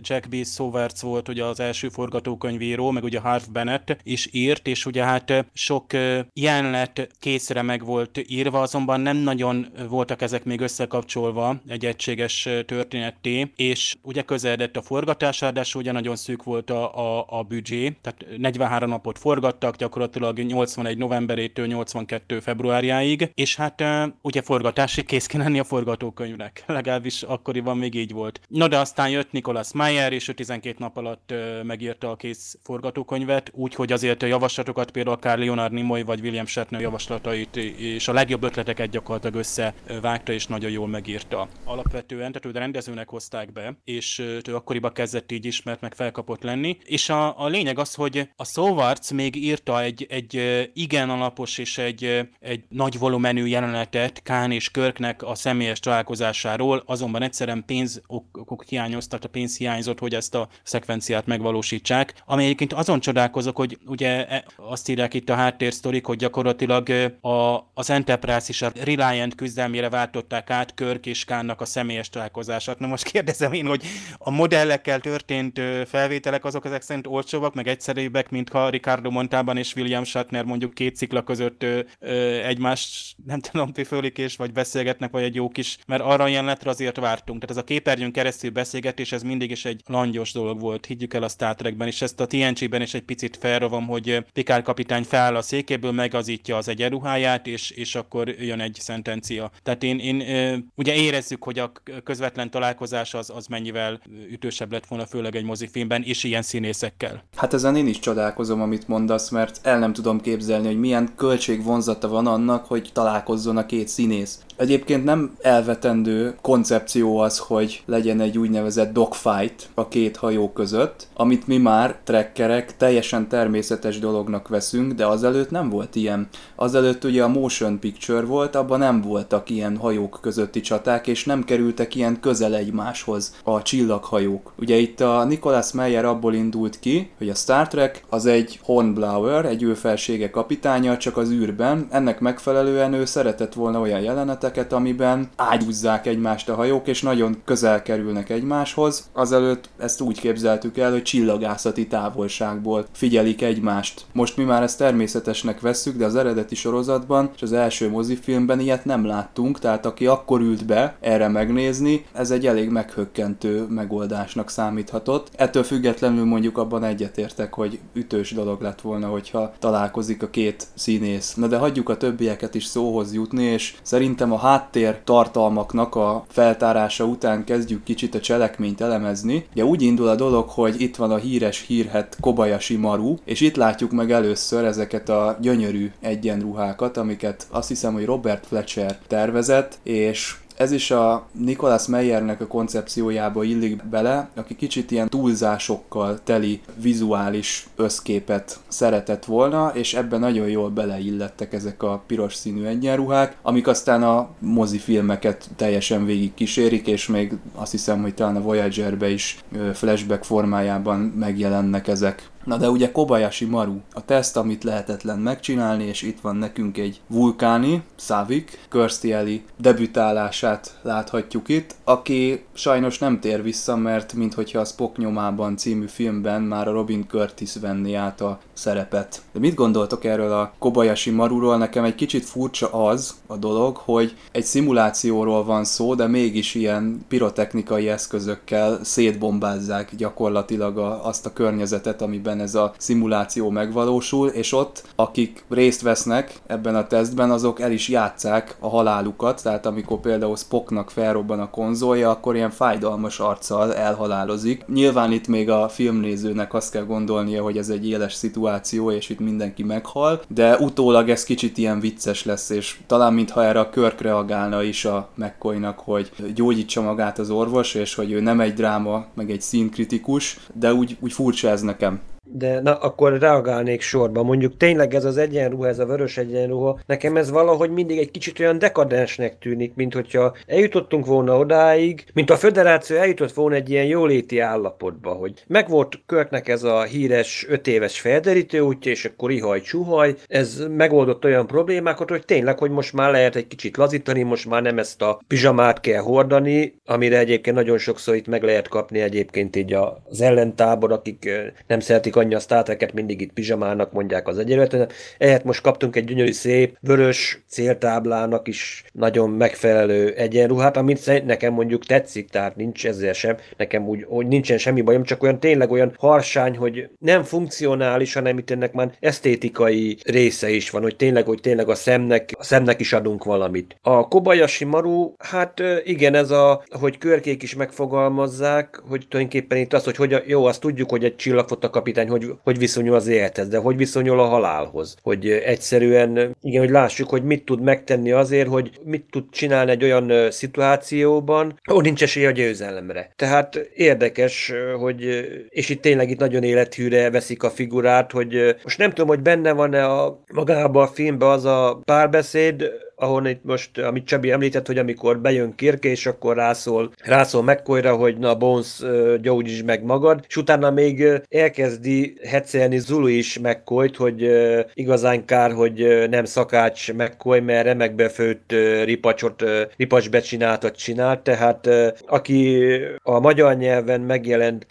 B: Jack B. Sowerts volt ugye az első forgatókönyvíró, meg ugye Harv Bennett is írt, és ugye hát sok jelenet készre meg volt írva, azonban nem nagyon voltak ezek még összekapcsolva egy egységes történetté, és ugye közeledett a forgatás, ráadásul ugye nagyon szűk volt a, a, a büdzsé, tehát 43 napot forgattak, gyakorlatilag 81 novemberétől 82 februárjáig, és hát ugye forgatási kész kell lenni a forgatókönyvnek, legalábbis akkoriban még így volt. Na de aztán jött Nicholas Meyer, és ő 12 nap alatt megírta a kész forgatókönyvet, úgyhogy azért a javaslatokat például akár Leonard Nimoy vagy William Shatner javaslatait és a legjobb ötleteket gyakorlatilag összevágta és nagyon jól megírta. Alapvetően, tehát ő rendezőnek hozták be, és ő akkoriban kezdett így ismert, meg felkapott lenni. És a, a lényeg az, hogy a Sowarts még írta egy, egy igen alapos és egy, egy nagy volumenű jelenetet Kán és Körknek a személyes találkozásáról, azonban egyszerűen pénzokok hiányoztak, a pénz hiányzott, hogy ezt a szekvenciát megvalósítsák. Ami egyébként azon csodálkozok, hogy ugye e, azt írják itt a háttérsztorik, hogy gyakorlatilag a, az Enterprise és a Reliant küzdelmére váltották át Körk és Kánnak a személyes találkozását. Na most kérdezem én, hogy a modellekkel történt felvételek azok ezek szerint olcsóbbak, meg egyszerűbbek, mint ha Ricardo Montában és William Shatner mondjuk két cikla között ö, ö, egymást, nem tudom, és vagy beszélgetnek, vagy egy jó kis, mert arra jelenetre azért vártunk. Tehát ez a képernyőn keresztül beszélgetés, ez mindig is egy langyos dolog volt, higgyük el a Star Trekben, és ezt a TNG-ben is egy picit felrovom, hogy Picard kapitány feláll a székéből, megazítja az egyenruháját, és, és akkor jön egy szentencia. Tehát én, én ugye érezzük, hogy a közvetlen találkozás az, az mennyivel ütősebb lett volna, főleg egy mozifilmben, és ilyen színészekkel.
F: Hát ezen én is csodálkozom, amit mondasz, mert el nem tudom képzelni, hogy milyen költségvonzata van annak, hogy találkozzon a két színész. Egyébként nem elvetendő koncepció az, hogy legyen egy úgynevezett dogfight a két hajó között, amit mi már trekkerek teljesen természetes dolognak veszünk, de azelőtt nem volt ilyen. Azelőtt ugye a motion picture volt, abban nem voltak ilyen hajók közötti csaták, és nem kerültek ilyen közel egymáshoz a csillaghajók. Ugye itt a Nicholas Meyer abból indult ki, hogy a Star Trek az egy Hornblower, egy ő felsége kapitánya, csak az űrben. Ennek megfelelően ő szeretett volna olyan jeleneteket, amiben ágyúzzák egymást a hajók, és nagyon közel kerülnek egymáshoz. Azelőtt ezt úgy képzeltük el, hogy csillagászati távolságból figyelik egymást. Most mi már ezt természetesnek vesszük, de az eredeti sorozatban és az első mozifilmben ilyet nem láttunk, tehát aki akkor ült be erre megnézni, ez egy elég meghökkentő megoldásnak számíthatott. Ettől függetlenül mondjuk abban egyetértek, hogy ütős dolog lett volna, hogyha találkozik a két színész. Na de hagyjuk a többieket is szóhoz jutni, és szerintem a háttér tartalmaknak a feltárása után kezdjük kicsit a cselekményt elemezni. Ugye úgy indul a dolog, hogy itt van a híres hírhet Kobayashi Maru, és itt látjuk meg először ezeket a gyönyörű egyenruhákat, amiket azt hiszem, hogy Robert Fletcher tervezett, és ez is a Nicholas Meyernek a koncepciójába illik bele, aki kicsit ilyen túlzásokkal teli vizuális összképet szeretett volna, és ebben nagyon jól beleillettek ezek a piros színű egyenruhák, amik aztán a mozifilmeket teljesen végig kísérik, és még azt hiszem, hogy talán a Voyager-be is flashback formájában megjelennek ezek. Na de ugye Kobayashi Maru, a teszt, amit lehetetlen megcsinálni, és itt van nekünk egy vulkáni, Savik, Kirstie Alley debütálását láthatjuk itt, aki sajnos nem tér vissza, mert minthogyha a Spock nyomában című filmben már a Robin Curtis venni át a szerepet. De mit gondoltok erről a Kobayashi Maruról? Nekem egy kicsit furcsa az a dolog, hogy egy szimulációról van szó, de mégis ilyen pirotechnikai eszközökkel szétbombázzák gyakorlatilag a, azt a környezetet, amiben ez a szimuláció megvalósul, és ott, akik részt vesznek ebben a tesztben, azok el is játszák a halálukat, tehát amikor például Spocknak felrobban a konzolja, akkor ilyen fájdalmas arccal elhalálozik. Nyilván itt még a filmnézőnek azt kell gondolnia, hogy ez egy éles szituáció, és itt mindenki meghal, de utólag ez kicsit ilyen vicces lesz, és talán mintha erre a körk reagálna is a mccoy hogy gyógyítsa magát az orvos, és hogy ő nem egy dráma, meg egy színkritikus, de úgy, úgy furcsa ez nekem.
I: De na, akkor reagálnék sorba. Mondjuk tényleg ez az egyenruha, ez a vörös egyenruha, nekem ez valahogy mindig egy kicsit olyan dekadensnek tűnik, mint hogyha eljutottunk volna odáig, mint a föderáció eljutott volna egy ilyen jóléti állapotba, hogy megvolt Körknek ez a híres öt éves felderítő útja, és akkor ihaj csuhaj, ez megoldott olyan problémákat, hogy tényleg, hogy most már lehet egy kicsit lazítani, most már nem ezt a pizsamát kell hordani, amire egyébként nagyon sokszor itt meg lehet kapni egyébként így az ellentábor, akik nem szeretik anyja a Star Trek-et mindig itt pizsamának mondják az egyenlőt, ehhez most kaptunk egy gyönyörű szép, vörös céltáblának is nagyon megfelelő egyenruhát, amit nekem mondjuk tetszik, tehát nincs ezzel sem, nekem úgy, hogy nincsen semmi bajom, csak olyan tényleg olyan harsány, hogy nem funkcionális, hanem itt ennek már esztétikai része is van, hogy tényleg, hogy tényleg a szemnek, a szemnek is adunk valamit. A Kobayashi Maru, hát igen, ez a, hogy körkék is megfogalmazzák, hogy tulajdonképpen itt az, hogy, hogy jó, azt tudjuk, hogy egy csillagfota kapitány hogy, hogy viszonyul az élethez, de hogy viszonyul a halálhoz. Hogy egyszerűen, igen, hogy lássuk, hogy mit tud megtenni azért, hogy mit tud csinálni egy olyan szituációban, ahol nincs esély a győzelemre. Tehát érdekes, hogy, és itt tényleg itt nagyon élethűre veszik a figurát, hogy most nem tudom, hogy benne van-e a, magában a filmben az a párbeszéd, ahol itt most, amit Csabi említett, hogy amikor bejön Kirk, és akkor rászól, rászól McCoyra, hogy na Bones, gyógyíts meg magad, és utána még elkezdi hetszelni Zulu is McCoyt, hogy igazán kár, hogy nem szakács McCoy, mert remekbe főtt ripacsot, ripacs becsináltat csinált, tehát aki a magyar nyelven megjelent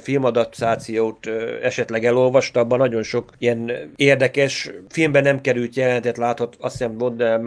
I: filmadaptációt esetleg elolvasta, abban nagyon sok ilyen érdekes, filmben nem került jelentet láthat, azt hiszem,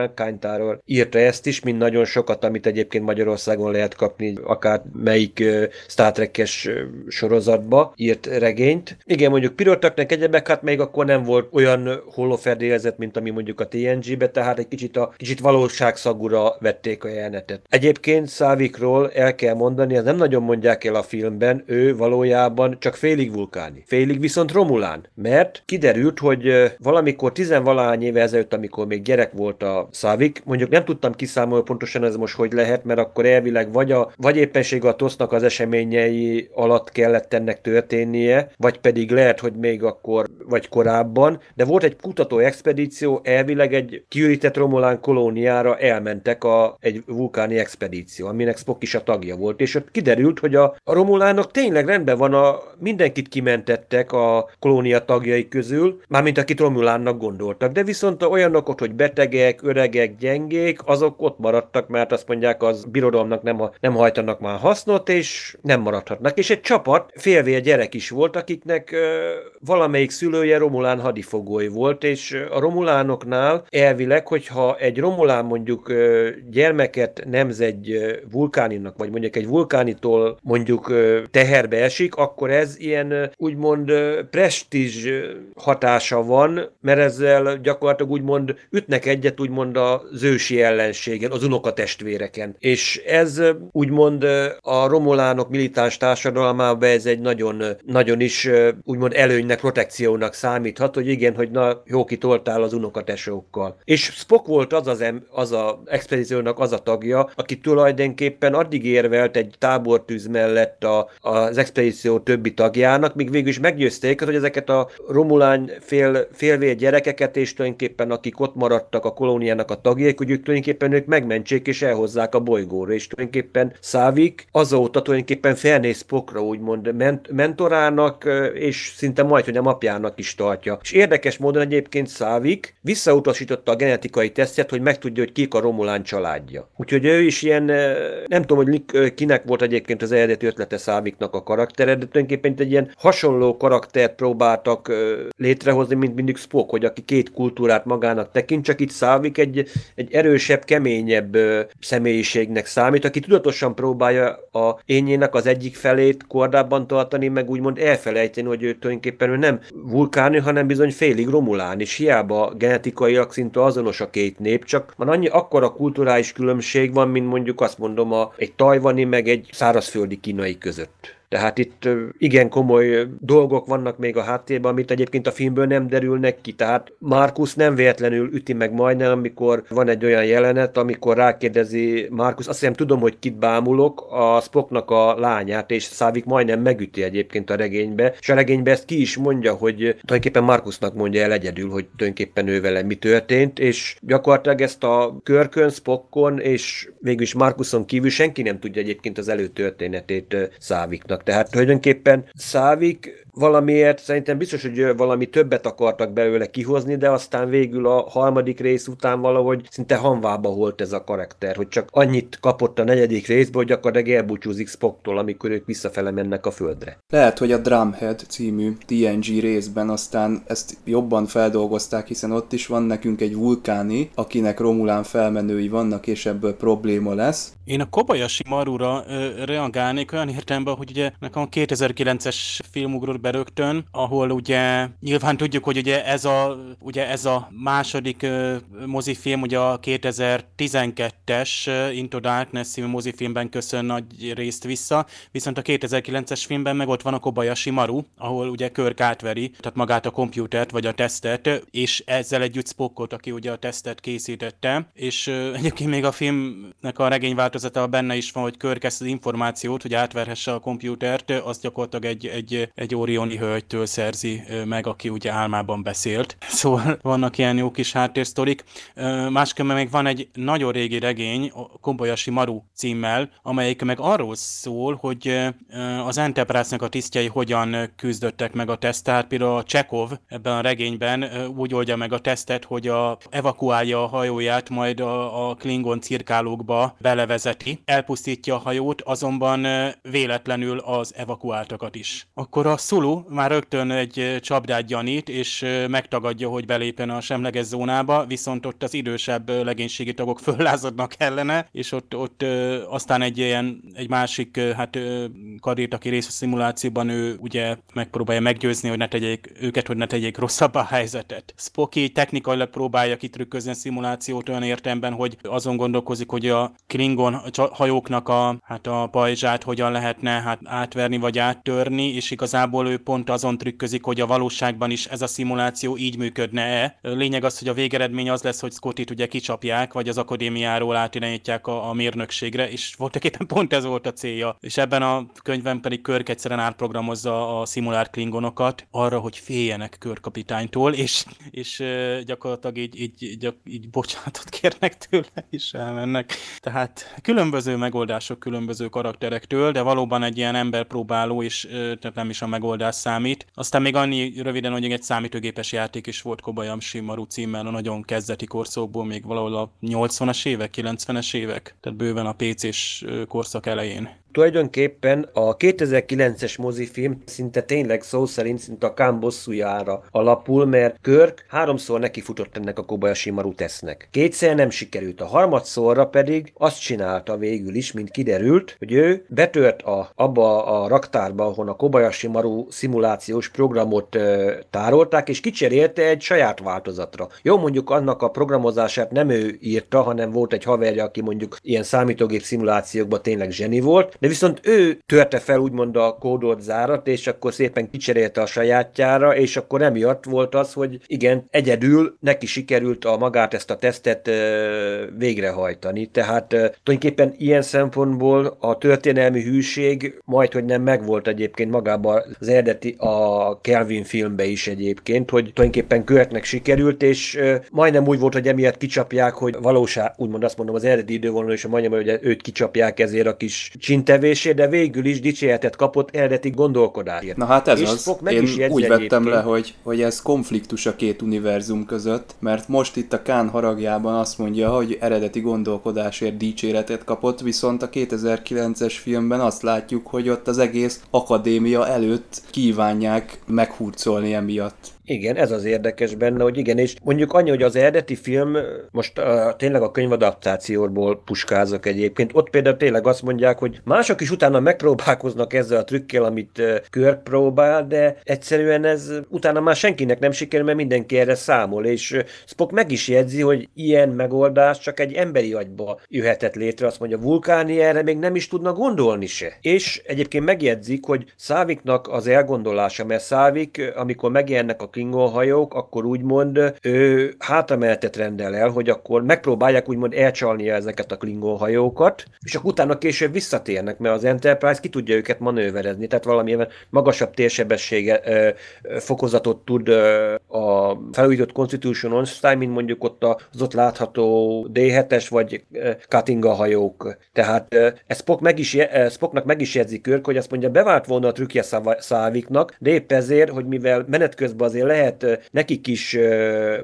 I: mondd McCaintáról írta ezt is, mint nagyon sokat, amit egyébként Magyarországon lehet kapni, akár melyik Star Trek-es sorozatba írt regényt. Igen, mondjuk Pirotaknak egyebek, hát még akkor nem volt olyan holofedélzet, mint ami mondjuk a TNG-be, tehát egy kicsit a kicsit valóságszagúra vették a jelenetet. Egyébként Szávikról el kell mondani, ez nem nagyon mondják el a filmben, ő valójában csak félig vulkáni. Félig viszont Romulán, mert kiderült, hogy valamikor tizenvalahány éve ezelőtt, amikor még gyerek volt a Szávik. Mondjuk nem tudtam kiszámolni pontosan ez most hogy lehet, mert akkor elvileg vagy, a, vagy éppenség a tosznak az eseményei alatt kellett ennek történnie, vagy pedig lehet, hogy még akkor, vagy korábban, de volt egy kutató expedíció, elvileg egy kiürített Romulán kolóniára elmentek a, egy vulkáni expedíció, aminek Spock is a tagja volt, és ott kiderült, hogy a, a Romulánok tényleg rendben van, a, mindenkit kimentettek a kolónia tagjai közül, mármint akit Romulánnak gondoltak, de viszont olyanok ott, hogy betegek, öreg öregek, gyengék, azok ott maradtak, mert azt mondják, az birodalomnak nem, a, nem hajtanak már hasznot, és nem maradhatnak. És egy csapat, félvér gyerek is volt, akiknek ö, valamelyik szülője Romulán hadifogói volt, és a Romulánoknál elvileg, hogyha egy Romulán mondjuk ö, gyermeket nemz egy vulkáninak, vagy mondjuk egy vulkánitól mondjuk ö, teherbe esik, akkor ez ilyen úgymond prestizs hatása van, mert ezzel gyakorlatilag úgymond ütnek egyet úgymond úgymond az ősi ellenségen, az unokatestvéreken. És ez úgymond a romulánok militáns társadalmában ez egy nagyon, nagyon is úgymond előnynek, protekciónak számíthat, hogy igen, hogy na, jó kitoltál az unokatesókkal. És Spock volt az az, em, az a expedíciónak az a tagja, aki tulajdonképpen addig érvelt egy tábortűz mellett a, az expedíció többi tagjának, míg végül is meggyőzték, hogy ezeket a romulán fél, félvér gyerekeket, és tulajdonképpen akik ott maradtak a kolóniának ennek a tagjai, hogy ők tulajdonképpen ők megmentsék és elhozzák a bolygóra, és tulajdonképpen Szávik azóta tulajdonképpen felnéz Pokra, úgymond ment- mentorának, és szinte majd, hogy a apjának is tartja. És érdekes módon egyébként Szávik visszautasította a genetikai tesztjet, hogy megtudja, hogy kik a Romulán családja. Úgyhogy ő is ilyen, nem tudom, hogy kinek volt egyébként az eredeti ötlete Száviknak a karaktere, de tulajdonképpen egy ilyen hasonló karaktert próbáltak létrehozni, mint mindig Spock, hogy aki két kultúrát magának tekint, csak itt Szávik egy egy, erősebb, keményebb személyiségnek számít, aki tudatosan próbálja a ényének az egyik felét kordában tartani, meg úgymond elfelejteni, hogy ő tulajdonképpen ő nem vulkáni, hanem bizony félig romulán, és hiába genetikaiak szinte azonos a két nép, csak van annyi akkora kulturális különbség van, mint mondjuk azt mondom a, egy tajvani, meg egy szárazföldi kínai között. Tehát itt igen komoly dolgok vannak még a háttérben, amit egyébként a filmből nem derülnek ki. Tehát Markus nem véletlenül üti meg majdnem, amikor van egy olyan jelenet, amikor rákérdezi Markus, azt hiszem tudom, hogy kit bámulok, a Spocknak a lányát, és Szávik majdnem megüti egyébként a regénybe, és a regénybe ezt ki is mondja, hogy tulajdonképpen Markusnak mondja el egyedül, hogy tulajdonképpen ő vele mi történt, és gyakorlatilag ezt a körkön, Spockon, és végülis Markuson kívül senki nem tudja egyébként az előtörténetét Száviknak. Tehát tulajdonképpen Szávik valamiért szerintem biztos, hogy valami többet akartak belőle kihozni, de aztán végül a harmadik rész után valahogy szinte hanvába volt ez a karakter, hogy csak annyit kapott a negyedik részbe, hogy gyakorlatilag elbúcsúzik Spocktól, amikor ők visszafele mennek a földre.
F: Lehet, hogy a Drumhead című TNG részben aztán ezt jobban feldolgozták, hiszen ott is van nekünk egy vulkáni, akinek Romulán felmenői vannak, és ebből probléma lesz.
B: Én a Kobayashi Marura ö, reagálnék olyan értelemben, hogy ugye nekem a 2009-es film ugrott be rögtön, ahol ugye nyilván tudjuk, hogy ugye ez a, ugye ez a második ö, mozifilm, ugye a 2012-es Into Darkness című mozifilmben köszön nagy részt vissza, viszont a 2009-es filmben meg ott van a Kobayashi Maru, ahol ugye Körk átveri, tehát magát a komputert vagy a tesztet, és ezzel együtt Spockot, aki ugye a tesztet készítette, és ö, egyébként még a filmnek a regény változata benne is van, hogy Körk ezt az információt, hogy átverhesse a komputert, azt gyakorlatilag egy, egy, egy Orioni hölgytől szerzi meg, aki ugye álmában beszélt. Szóval vannak ilyen jó kis háttérsztorik. Másképpen még van egy nagyon régi regény, a Kombayashi Maru címmel, amelyik meg arról szól, hogy az Enterprise-nek a tisztjei hogyan küzdöttek meg a teszt. Tehát például a Csekov ebben a regényben úgy oldja meg a tesztet, hogy a, evakuálja a hajóját, majd a, a Klingon cirkálókba belevezeti, elpusztítja a hajót, azonban véletlenül az evakuáltakat is. Akkor a Sulu már rögtön egy csapdát gyanít, és megtagadja, hogy belépjen a semleges zónába, viszont ott az idősebb legénységi tagok föllázadnak ellene, és ott, ott aztán egy ilyen, egy másik hát kadét, aki rész a szimulációban, ő ugye megpróbálja meggyőzni, hogy ne tegyék őket, hogy ne tegyék rosszabb a helyzetet. Spocky technikailag próbálja kitrükközni a szimulációt olyan értelemben, hogy azon gondolkozik, hogy a Klingon hajóknak a, hát a pajzsát hogyan lehetne hát átverni vagy áttörni, és igazából ő pont azon trükközik, hogy a valóságban is ez a szimuláció így működne-e. Lényeg az, hogy a végeredmény az lesz, hogy Scottit ugye kicsapják, vagy az akadémiáról átirányítják a, a mérnökségre, és voltak éppen pont ez volt a célja. És ebben a könyvben pedig Körk egyszerűen átprogramozza a szimulár klingonokat arra, hogy féljenek körkapitánytól, és, és gyakorlatilag így, így, így, így bocsánatot kérnek tőle, és elmennek. Tehát különböző megoldások különböző karakterektől, de valóban egy ilyen ember próbáló, és tehát nem is a megoldás számít. Aztán még annyi röviden, hogy egy számítógépes játék is volt Kobayashi Maru címmel a nagyon kezdeti korszakból, még valahol a 80-as évek, 90-es évek, tehát bőven a PC-s korszak elején.
I: Tulajdonképpen a 2009-es mozifilm szinte tényleg szó szerint szinte a Kán bosszújára alapul, mert Körk háromszor nekifutott ennek a Kobayashi Maru tesznek. Kétszer nem sikerült, a harmadszorra pedig azt csinálta végül is, mint kiderült, hogy ő betört a, abba a raktárba, ahol a Kobayashi Maru szimulációs programot ö, tárolták, és kicserélte egy saját változatra. Jó, mondjuk annak a programozását nem ő írta, hanem volt egy haverja, aki mondjuk ilyen számítógép szimulációkban tényleg zseni volt, de viszont ő törte fel úgymond a kódolt zárat, és akkor szépen kicserélte a sajátjára, és akkor emiatt volt az, hogy igen, egyedül neki sikerült a magát ezt a tesztet végrehajtani. Tehát tulajdonképpen ilyen szempontból a történelmi hűség majd, hogy nem megvolt egyébként magában az eredeti a Kelvin filmbe is egyébként, hogy tulajdonképpen Körtnek sikerült, és majdnem úgy volt, hogy emiatt kicsapják, hogy valóság, úgymond azt mondom, az eredeti idővonalon és majdnem, hogy őt kicsapják ezért a kis csinte tevésé, de végül is dicséretet kapott eredeti gondolkodásért.
F: Na hát ez és az. Meg Én is úgy vettem egyébként. le, hogy, hogy ez konfliktus a két univerzum között, mert most itt a Kán haragjában azt mondja, hogy eredeti gondolkodásért dicséretet kapott, viszont a 2009-es filmben azt látjuk, hogy ott az egész akadémia előtt kívánják meghurcolni emiatt.
I: Igen, ez az érdekes benne, hogy igen, és mondjuk annyi, hogy az eredeti film, most uh, tényleg a könyvadaptációból puskázok egyébként, ott például tényleg azt mondják, hogy mások is utána megpróbálkoznak ezzel a trükkel, amit uh, Kirk próbál, de egyszerűen ez utána már senkinek nem sikerül, mert mindenki erre számol, és Spock meg is jegyzi, hogy ilyen megoldás csak egy emberi agyba jöhetett létre, azt mondja, vulkáni erre még nem is tudna gondolni se. És egyébként megjegyzik, hogy Száviknak az elgondolása, mert Szávik, amikor megjelennek a Klingon hajók, akkor úgymond ő hátameltet rendel el, hogy akkor megpróbálják úgymond elcsalni ezeket a Klingon hajókat, és akkor utána később visszatérnek, mert az Enterprise ki tudja őket manőverezni, tehát valamilyen magasabb térsebessége fokozatot tud a felújított Constitution on mint mondjuk ott az ott látható D7-es vagy Katinga hajók. Tehát ez Spock meg is, Spocknak meg is jegyzi Körk, hogy azt mondja, bevált volna a trükkje Száviknak, de épp ezért, hogy mivel menet közben azért lehet nekik is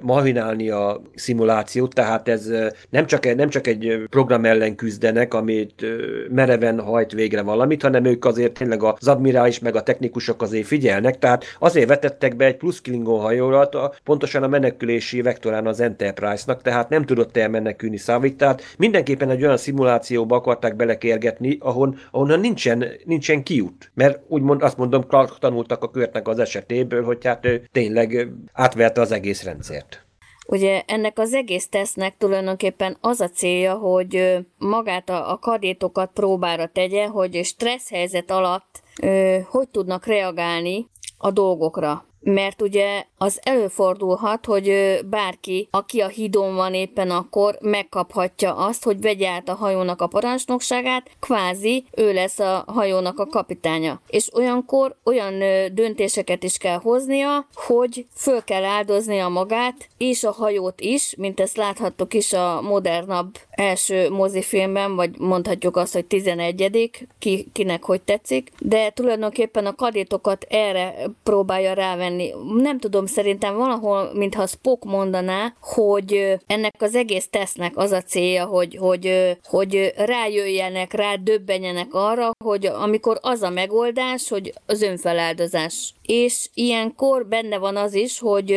I: mahinálni a szimulációt, tehát ez nem csak, nem csak egy program ellen küzdenek, amit mereven hajt végre valamit, hanem ők azért tényleg az admirális meg a technikusok azért figyelnek, tehát azért vetettek be egy plusz Klingon hajórat, pontosan a menekülési vektorán az Enterprise-nak, tehát nem tudott elmenekülni Szávik, tehát mindenképpen egy olyan szimulációba akarták belekérgetni, ahon, ahonnan nincsen, nincsen kiút. Mert úgymond azt mondom, Clark tanultak a körtnek az esetéből, hogy hát ő tényleg átverte az egész rendszert.
G: Ugye ennek az egész tesznek tulajdonképpen az a célja, hogy magát a, a kadétokat próbára tegye, hogy stressz helyzet alatt hogy tudnak reagálni a dolgokra mert ugye az előfordulhat, hogy bárki, aki a hídon van éppen akkor, megkaphatja azt, hogy vegye át a hajónak a parancsnokságát, kvázi ő lesz a hajónak a kapitánya. És olyankor olyan döntéseket is kell hoznia, hogy föl kell áldoznia magát, és a hajót is, mint ezt láthattuk is a modernabb első mozifilmben, vagy mondhatjuk azt, hogy 11 ki, kinek hogy tetszik, de tulajdonképpen a kadétokat erre próbálja rávenni. Nem tudom, szerintem valahol, mintha Spock mondaná, hogy ennek az egész tesznek az a célja, hogy, hogy, hogy rájöjjenek, rá döbbenjenek arra, hogy amikor az a megoldás, hogy az önfeláldozás. És ilyenkor benne van az is, hogy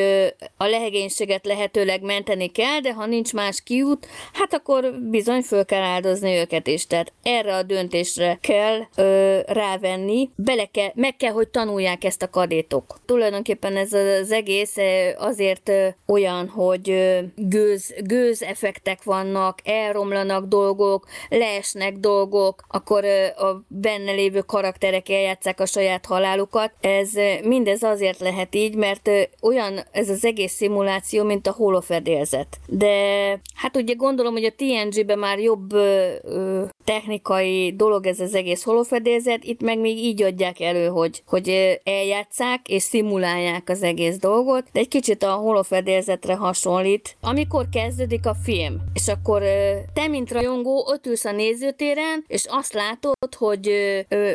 G: a lehegénységet lehetőleg menteni kell, de ha nincs más kiút, hát akkor bizony föl kell áldozni őket is. Tehát erre a döntésre kell ö, rávenni, bele kell, meg kell, hogy tanulják ezt a kadétok. Tulajdonképpen ez az egész azért olyan, hogy gőz, gőz effektek vannak, elromlanak dolgok, leesnek dolgok, akkor a benne lévő karakterek eljátszák a saját halálukat. Ez mindez azért lehet így, mert olyan ez az egész szimuláció, mint a holofedélzet. De hát ugye gondolom, hogy a TNG-ben már jobb technikai dolog ez az egész holofedélzet, itt meg még így adják elő, hogy, hogy eljátszák és szimulálják az egész dolgot, de egy kicsit a holofedélzetre hasonlít. Amikor kezdődik a film, és akkor te, mint rajongó, ott ülsz a nézőtéren, és azt látod, hogy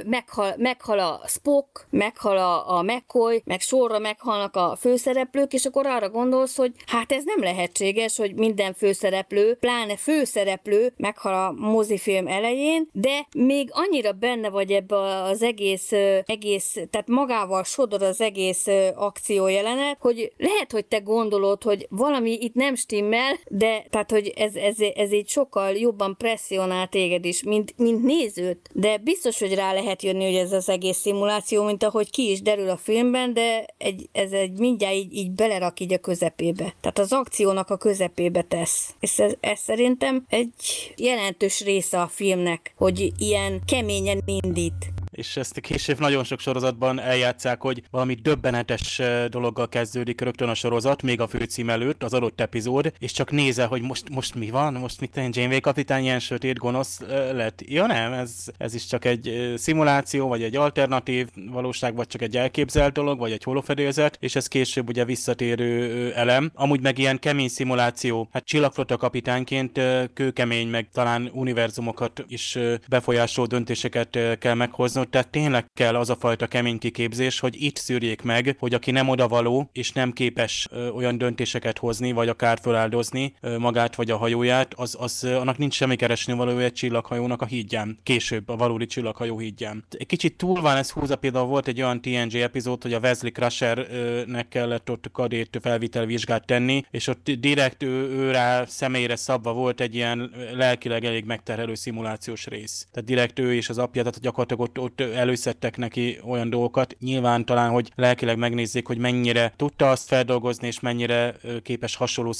G: meghal, meghal a Spock, meghal a, a McCoy, meg sorra meghalnak a főszereplők, és akkor arra gondolsz, hogy hát ez nem lehetséges, hogy minden főszereplő, pláne főszereplő meghal a mozifilm elején, de még annyira benne vagy ebbe az egész, egész tehát magával sodor az egész akció jelenet, hogy lehet, hogy te gondolod, hogy valami itt nem stimmel, de tehát, hogy ez, ez, ez így sokkal jobban presszionál téged is, mint, mint nézőt, de biztos, hogy rá lehet jönni, hogy ez az egész szimuláció, mint ahogy ki is derül a filmben, de egy, ez egy mindjárt így, így belerak így a közepébe. Tehát az akciónak a közepébe tesz. És ez, ez szerintem egy jelentős része a filmnek, hogy ilyen keményen indít
B: és ezt később nagyon sok sorozatban eljátszák, hogy valami döbbenetes dologgal kezdődik rögtön a sorozat, még a főcím előtt, az adott epizód, és csak nézel, hogy most, most mi van, most mit tenni, Janeway kapitány ilyen sötét gonosz lett. Ja nem, ez, ez is csak egy szimuláció, vagy egy alternatív valóság, vagy csak egy elképzelt dolog, vagy egy holofedélzet, és ez később ugye visszatérő elem. Amúgy meg ilyen kemény szimuláció, hát csillagflotta kapitányként kőkemény, meg talán univerzumokat is befolyásoló döntéseket kell meghozni, tehát tényleg kell az a fajta kemény kiképzés, hogy itt szűrjék meg, hogy aki nem odavaló, és nem képes ö, olyan döntéseket hozni, vagy akár feláldozni ö, magát vagy a hajóját, az, az ö, annak nincs semmi keresni való egy csillaghajónak a hídján, később a valódi csillaghajó hídján. Egy kicsit túl van ez húzza, például volt egy olyan TNG epizód, hogy a Wesley Crushernek kellett ott kadét felvitelvizsgát tenni, és ott direkt ő, ő rá személyre szabva volt egy ilyen lelkileg elég megterhelő szimulációs rész. Tehát direkt ő és az apja, tehát gyakorlatilag ott, ott ott előszedtek neki olyan dolgokat. Nyilván talán, hogy lelkileg megnézzék, hogy mennyire tudta azt feldolgozni, és mennyire képes hasonló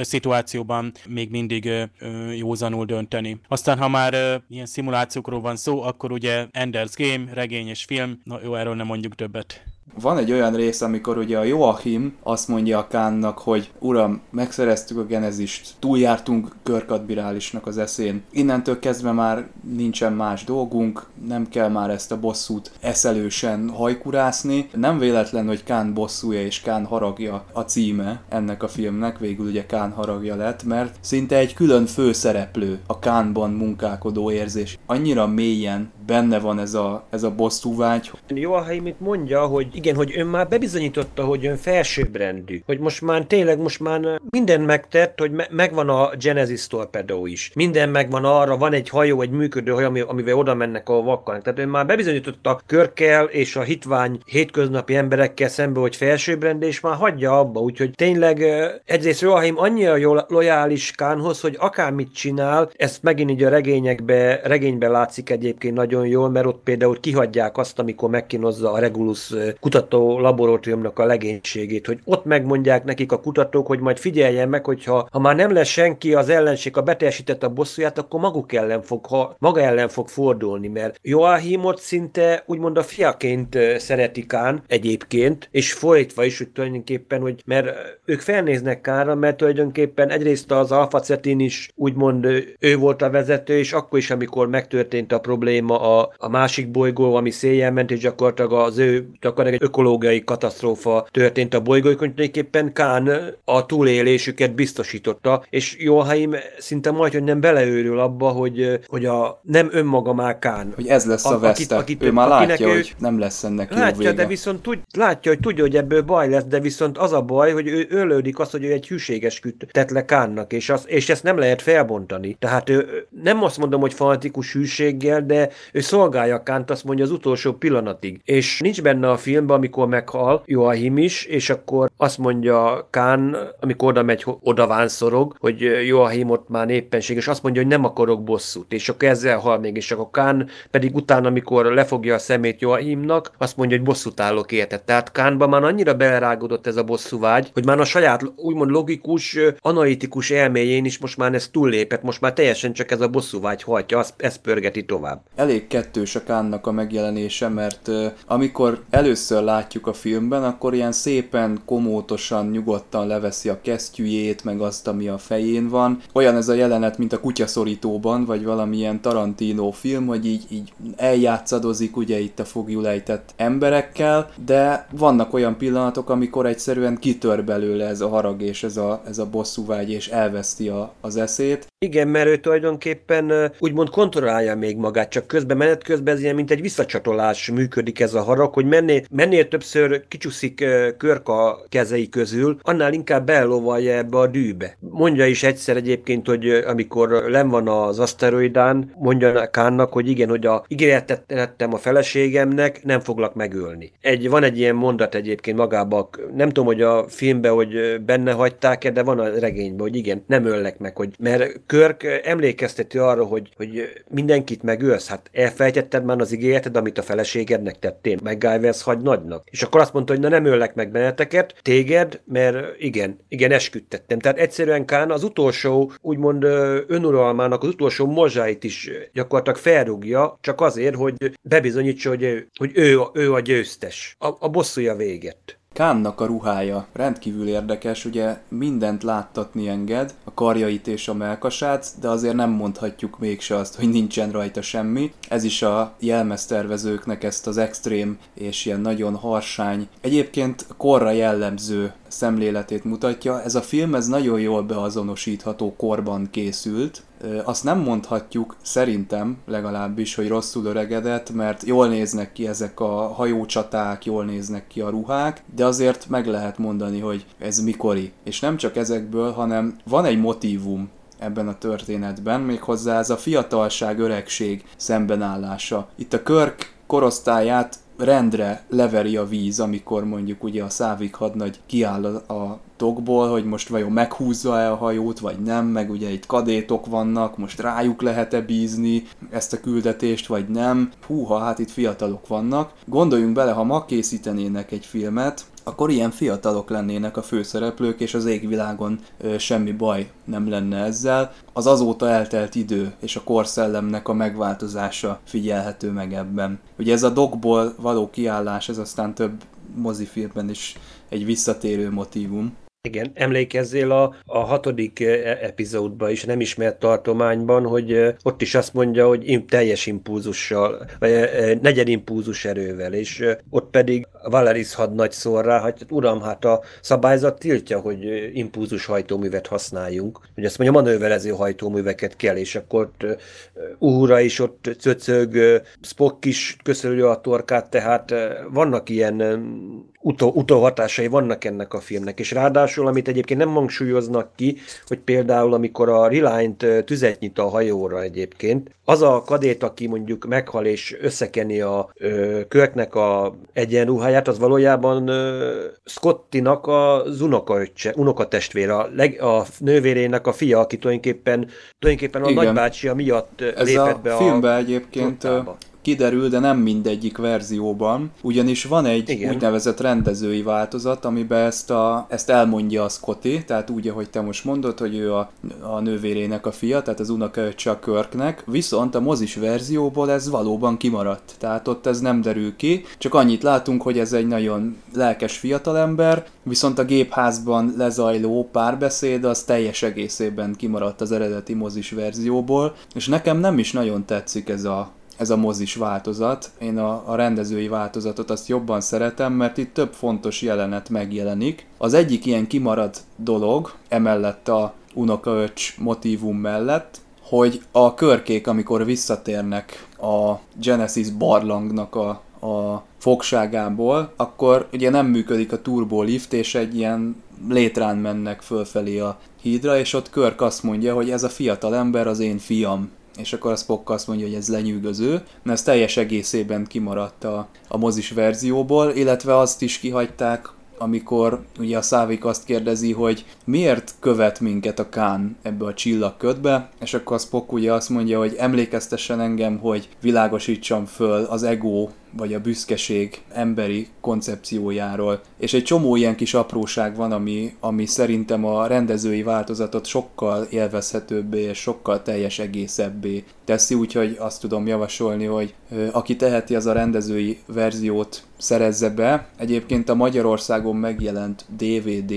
B: szituációban még mindig józanul dönteni. Aztán, ha már ilyen szimulációkról van szó, akkor ugye Ender's Game, regény és film, na jó, erről nem mondjuk többet.
F: Van egy olyan rész, amikor ugye a Joachim azt mondja a Kánnak, hogy uram, megszereztük a genezist, túljártunk körkadbirálisnak az eszén, innentől kezdve már nincsen más dolgunk, nem kell már ezt a bosszút eszelősen hajkurászni. Nem véletlen, hogy Kán bosszúja és Kán haragja a címe ennek a filmnek, végül ugye Kán haragja lett, mert szinte egy külön főszereplő a Kánban munkálkodó érzés. Annyira mélyen benne van ez a, ez a bosszúvágy.
I: Joachim itt mondja, hogy igen, hogy ön már bebizonyította, hogy ön felsőbbrendű, hogy most már tényleg most már minden megtett, hogy me- megvan a Genesis Torpedo is. Minden megvan arra, van egy hajó, egy működő hajó, amivel oda mennek a vakkal. Tehát ön már bebizonyította körkel és a hitvány hétköznapi emberekkel szembe, hogy felsőbbrendű, és már hagyja abba. Úgyhogy tényleg egyrészt Joachim annyira jól lojális Kánhoz, hogy akármit csinál, ezt megint így a regényekbe, regényben látszik egyébként nagyon jól, mert ott például kihagyják azt, amikor megkínozza a Regulus kutató laboratóriumnak a legénységét, hogy ott megmondják nekik a kutatók, hogy majd figyeljen meg, hogyha ha már nem lesz senki, az ellenség, a beteljesített a bosszúját, akkor maguk ellen fog, ha, maga ellen fog fordulni, mert Joachimot szinte úgymond a fiaként szeretik Kán egyébként, és folytva is, hogy tulajdonképpen, hogy mert ők felnéznek Kánra, mert tulajdonképpen egyrészt az Alfa Cetin is úgymond ő volt a vezető, és akkor is, amikor megtörtént a probléma a, a másik bolygó, ami széjjel ment, és gyakorlatilag az ő gyakorlatilag egy ökológiai katasztrófa történt a bolygóikon, tulajdonképpen Kán a túlélésüket biztosította, és Joachim szinte majd, hogy nem beleőrül abba, hogy, hogy a, nem önmaga már Kán.
F: Hogy ez lesz a, a veszte. Akit, akit, ő már látja, ő, hogy nem lesz ennek
I: látja,
F: jó vége.
I: de viszont tud, látja, hogy tudja, hogy ebből baj lesz, de viszont az a baj, hogy ő ölődik az, hogy ő egy hűséges küt tett le Kánnak, és, az, és ezt nem lehet felbontani. Tehát ő nem azt mondom, hogy fanatikus hűséggel, de ő szolgálja Kánt, azt mondja az utolsó pillanatig. És nincs benne a filmben, amikor meghal Joachim is, és akkor azt mondja Kán, amikor oda megy, oda vánszorog, hogy Joachim ott már éppenség, és azt mondja, hogy nem akarok bosszút, és akkor ezzel hal még, és akkor Kán pedig utána, amikor lefogja a szemét Joachimnak, azt mondja, hogy bosszút állok érte. Tehát Kánban már annyira belerágódott ez a bosszú vágy, hogy már a saját úgymond logikus, analitikus elméjén is most már ez túllépett, most már teljesen csak ez a bosszú vágy hajtja, ezt pörgeti tovább.
F: Elég kettős a Kánnak a megjelenése, mert amikor először látjuk a filmben, akkor ilyen szépen, komótosan, nyugodtan leveszi a kesztyűjét, meg azt, ami a fején van. Olyan ez a jelenet, mint a kutyaszorítóban, vagy valamilyen Tarantino film, hogy így, így eljátszadozik ugye itt a fogjulejtett emberekkel, de vannak olyan pillanatok, amikor egyszerűen kitör belőle ez a harag és ez a, ez a bosszúvágy, és elveszti a, az eszét.
I: Igen, mert ő tulajdonképpen úgymond kontrollálja még magát, csak közben menet közben ez ilyen, mint egy visszacsatolás működik ez a harag, hogy mennél, mennél többször kicsúszik körk a kezei közül, annál inkább belovalja ebbe a dűbe. Mondja is egyszer egyébként, hogy amikor len van az aszteroidán, mondja Kánnak, hogy igen, hogy a ígéretet a feleségemnek, nem foglak megölni. Egy, van egy ilyen mondat egyébként magában, nem tudom, hogy a filmben, hogy benne hagyták-e, de van a regényben, hogy igen, nem öllek meg, hogy mert Körk emlékezteti arra, hogy, hogy mindenkit megölsz, hát elfejtetted már az ígéreted, amit a feleségednek tettél, MacGyver's hagy nagynak. És akkor azt mondta, hogy na nem öllek meg benneteket, téged, mert igen, igen, esküdtettem. Tehát egyszerűen Kán az utolsó, úgymond önuralmának az utolsó mozsáit is gyakorlatilag felrúgja, csak azért, hogy bebizonyítsa, hogy ő, hogy ő, ő a győztes. A, a bosszúja véget.
F: Kánnak a ruhája rendkívül érdekes, ugye mindent láttatni enged, a karjait és a melkasát, de azért nem mondhatjuk mégse azt, hogy nincsen rajta semmi. Ez is a jelmeztervezőknek ezt az extrém és ilyen nagyon harsány, egyébként korra jellemző szemléletét mutatja. Ez a film ez nagyon jól beazonosítható korban készült, azt nem mondhatjuk, szerintem legalábbis, hogy rosszul öregedett, mert jól néznek ki ezek a hajócsaták, jól néznek ki a ruhák, de azért meg lehet mondani, hogy ez mikori. És nem csak ezekből, hanem van egy motívum ebben a történetben, méghozzá ez a fiatalság, öregség szembenállása. Itt a Körk korosztályát rendre leveri a víz, amikor mondjuk ugye a szávik hadnagy kiáll a, a tokból, hogy most vajon meghúzza-e a hajót, vagy nem, meg ugye itt kadétok vannak, most rájuk lehet-e bízni ezt a küldetést, vagy nem. Húha, hát itt fiatalok vannak. Gondoljunk bele, ha ma készítenének egy filmet, akkor ilyen fiatalok lennének a főszereplők, és az égvilágon ö, semmi baj nem lenne ezzel. Az azóta eltelt idő és a korszellemnek a megváltozása figyelhető meg ebben. Ugye ez a dokból való kiállás, ez aztán több mozifilmben is egy visszatérő motivum.
I: Igen, emlékezzél a, a hatodik e, epizódban is, nem ismert tartományban, hogy ott is azt mondja, hogy teljes impulzussal, vagy negyed impulzus erővel, és ott pedig Valeris hadnagy szól rá, hogy uram, hát a szabályzat tiltja, hogy impulzus hajtóművet használjunk, hogy azt mondja, manőverező hajtóműveket kell, és akkor ott Uhura is ott cöcög, Spock is köszönjük a torkát, tehát vannak ilyen utó, utóhatásai vannak ennek a filmnek, és ráadásul, amit egyébként nem hangsúlyoznak ki, hogy például amikor a Reliant tüzet nyit a hajóra egyébként, az a kadét, aki mondjuk meghal és összekeni a ö, Körknek a egyenruháját, az valójában ö, Scottinak az unokaöccse, unokatestvére, a, leg, a nővérének a fia, aki tulajdonképpen, tulajdonképpen a Igen. nagybácsia miatt
F: Ez
I: lépett be
F: a filmben egyébként flottába kiderül, de nem mindegyik verzióban, ugyanis van egy Igen. úgynevezett rendezői változat, amiben ezt, a, ezt elmondja a Scotty, tehát úgy, ahogy te most mondod, hogy ő a, a nővérének a fia, tehát az unokaöccse a Körknek, viszont a mozis verzióból ez valóban kimaradt, tehát ott ez nem derül ki, csak annyit látunk, hogy ez egy nagyon lelkes fiatalember, viszont a gépházban lezajló párbeszéd az teljes egészében kimaradt az eredeti mozis verzióból, és nekem nem is nagyon tetszik ez a ez a mozis változat. Én a, a rendezői változatot azt jobban szeretem, mert itt több fontos jelenet megjelenik. Az egyik ilyen kimarad dolog, emellett a unokaöcs motívum mellett, hogy a körkék, amikor visszatérnek a Genesis barlangnak a, a fogságából, akkor ugye nem működik a turbolift, és egy ilyen létrán mennek fölfelé a hídra, és ott Körk azt mondja, hogy ez a fiatal ember az én fiam és akkor a Spock azt mondja, hogy ez lenyűgöző, mert ez teljes egészében kimaradt a, a mozis verzióból, illetve azt is kihagyták, amikor ugye a Szávik azt kérdezi, hogy miért követ minket a Kán ebbe a csillagködbe, és akkor a Spock ugye azt mondja, hogy emlékeztessen engem, hogy világosítsam föl az ego vagy a büszkeség emberi koncepciójáról. És egy csomó ilyen kis apróság van, ami, ami szerintem a rendezői változatot sokkal élvezhetőbbé és sokkal teljes egészebbé teszi, úgyhogy azt tudom javasolni, hogy aki teheti, az a rendezői verziót szerezze be. Egyébként a Magyarországon megjelent DVD,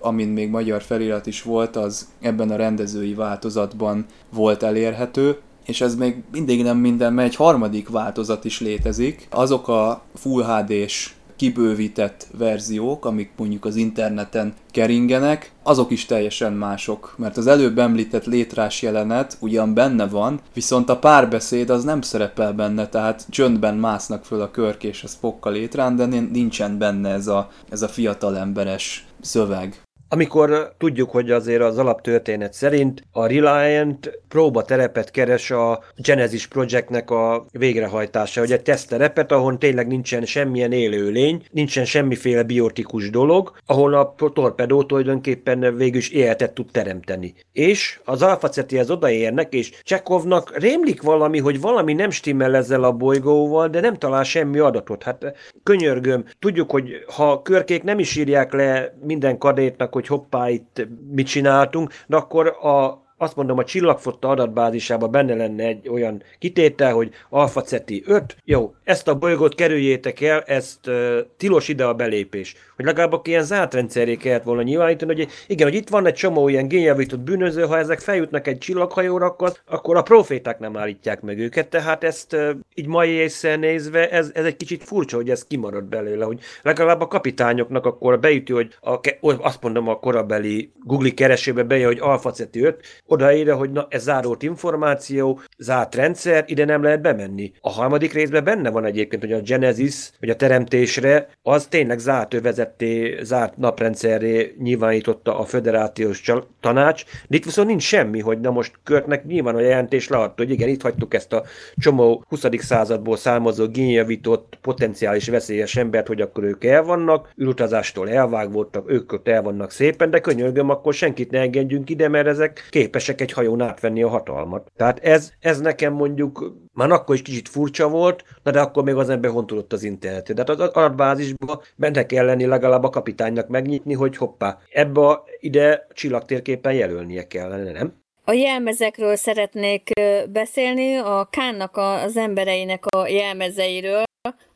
F: amin még magyar felirat is volt, az ebben a rendezői változatban volt elérhető, és ez még mindig nem minden, mert egy harmadik változat is létezik. Azok a Full HD-s kibővített verziók, amik mondjuk az interneten keringenek, azok is teljesen mások, mert az előbb említett létrás jelenet ugyan benne van, viszont a párbeszéd az nem szerepel benne, tehát csöndben másznak föl a körk és a Spock létrán, de nincsen benne ez a, ez a fiatal emberes szöveg.
I: Amikor tudjuk, hogy azért az alaptörténet szerint a Reliant próba terepet keres a Genesis Projectnek a végrehajtása, hogy egy tesztterepet, ahol tényleg nincsen semmilyen élőlény, nincsen semmiféle biotikus dolog, ahol a torpedó tulajdonképpen végül is életet tud teremteni. És az Alpha Cetihez odaérnek, és Csekovnak rémlik valami, hogy valami nem stimmel ezzel a bolygóval, de nem talál semmi adatot. Hát könyörgöm, tudjuk, hogy ha körkék nem is írják le minden kadétnak, hogy hoppá, itt mit csináltunk, de akkor a azt mondom, a csillagfotta adatbázisában benne lenne egy olyan kitétel, hogy Alpha Ceti 5, jó, ezt a bolygót kerüljétek el, ezt uh, tilos ide a belépés. Hogy legalább akkor ilyen zárt rendszeré kellett volna nyilvánítani, hogy igen, hogy itt van egy csomó ilyen génjavított bűnöző, ha ezek feljutnak egy csillaghajóra, akkor, akkor a proféták nem állítják meg őket, tehát ezt uh, így mai észre nézve, ez, ez egy kicsit furcsa, hogy ez kimarad belőle, hogy legalább a kapitányoknak akkor beüti, hogy a, azt mondom a korabeli Google keresőbe bejön, hogy Alpha Ceti 5, odaírja, hogy na, ez zárót információ, zárt rendszer, ide nem lehet bemenni. A harmadik részben benne van egyébként, hogy a Genesis, vagy a teremtésre, az tényleg zárt övezetté, zárt naprendszerré nyilvánította a föderációs tanács, de itt viszont nincs semmi, hogy na most Körtnek nyilván a jelentés leadta, hogy igen, itt hagytuk ezt a csomó 20. századból származó génjavított, potenciális veszélyes embert, hogy akkor ők el vannak, űrutazástól elvágódtak, ők ott el vannak szépen, de könyörgöm, akkor senkit ne engedjünk ide, mert ezek képes képesek egy hajón átvenni a hatalmat. Tehát ez, ez nekem mondjuk már akkor is kicsit furcsa volt, na de akkor még az ember hontulott az internetet. De hát az adatbázisban benne kell lenni legalább a kapitánynak megnyitni, hogy hoppá, ebbe a, ide csillagtérképen jelölnie kellene, nem?
G: A jelmezekről szeretnék beszélni, a Kánnak az embereinek a jelmezeiről.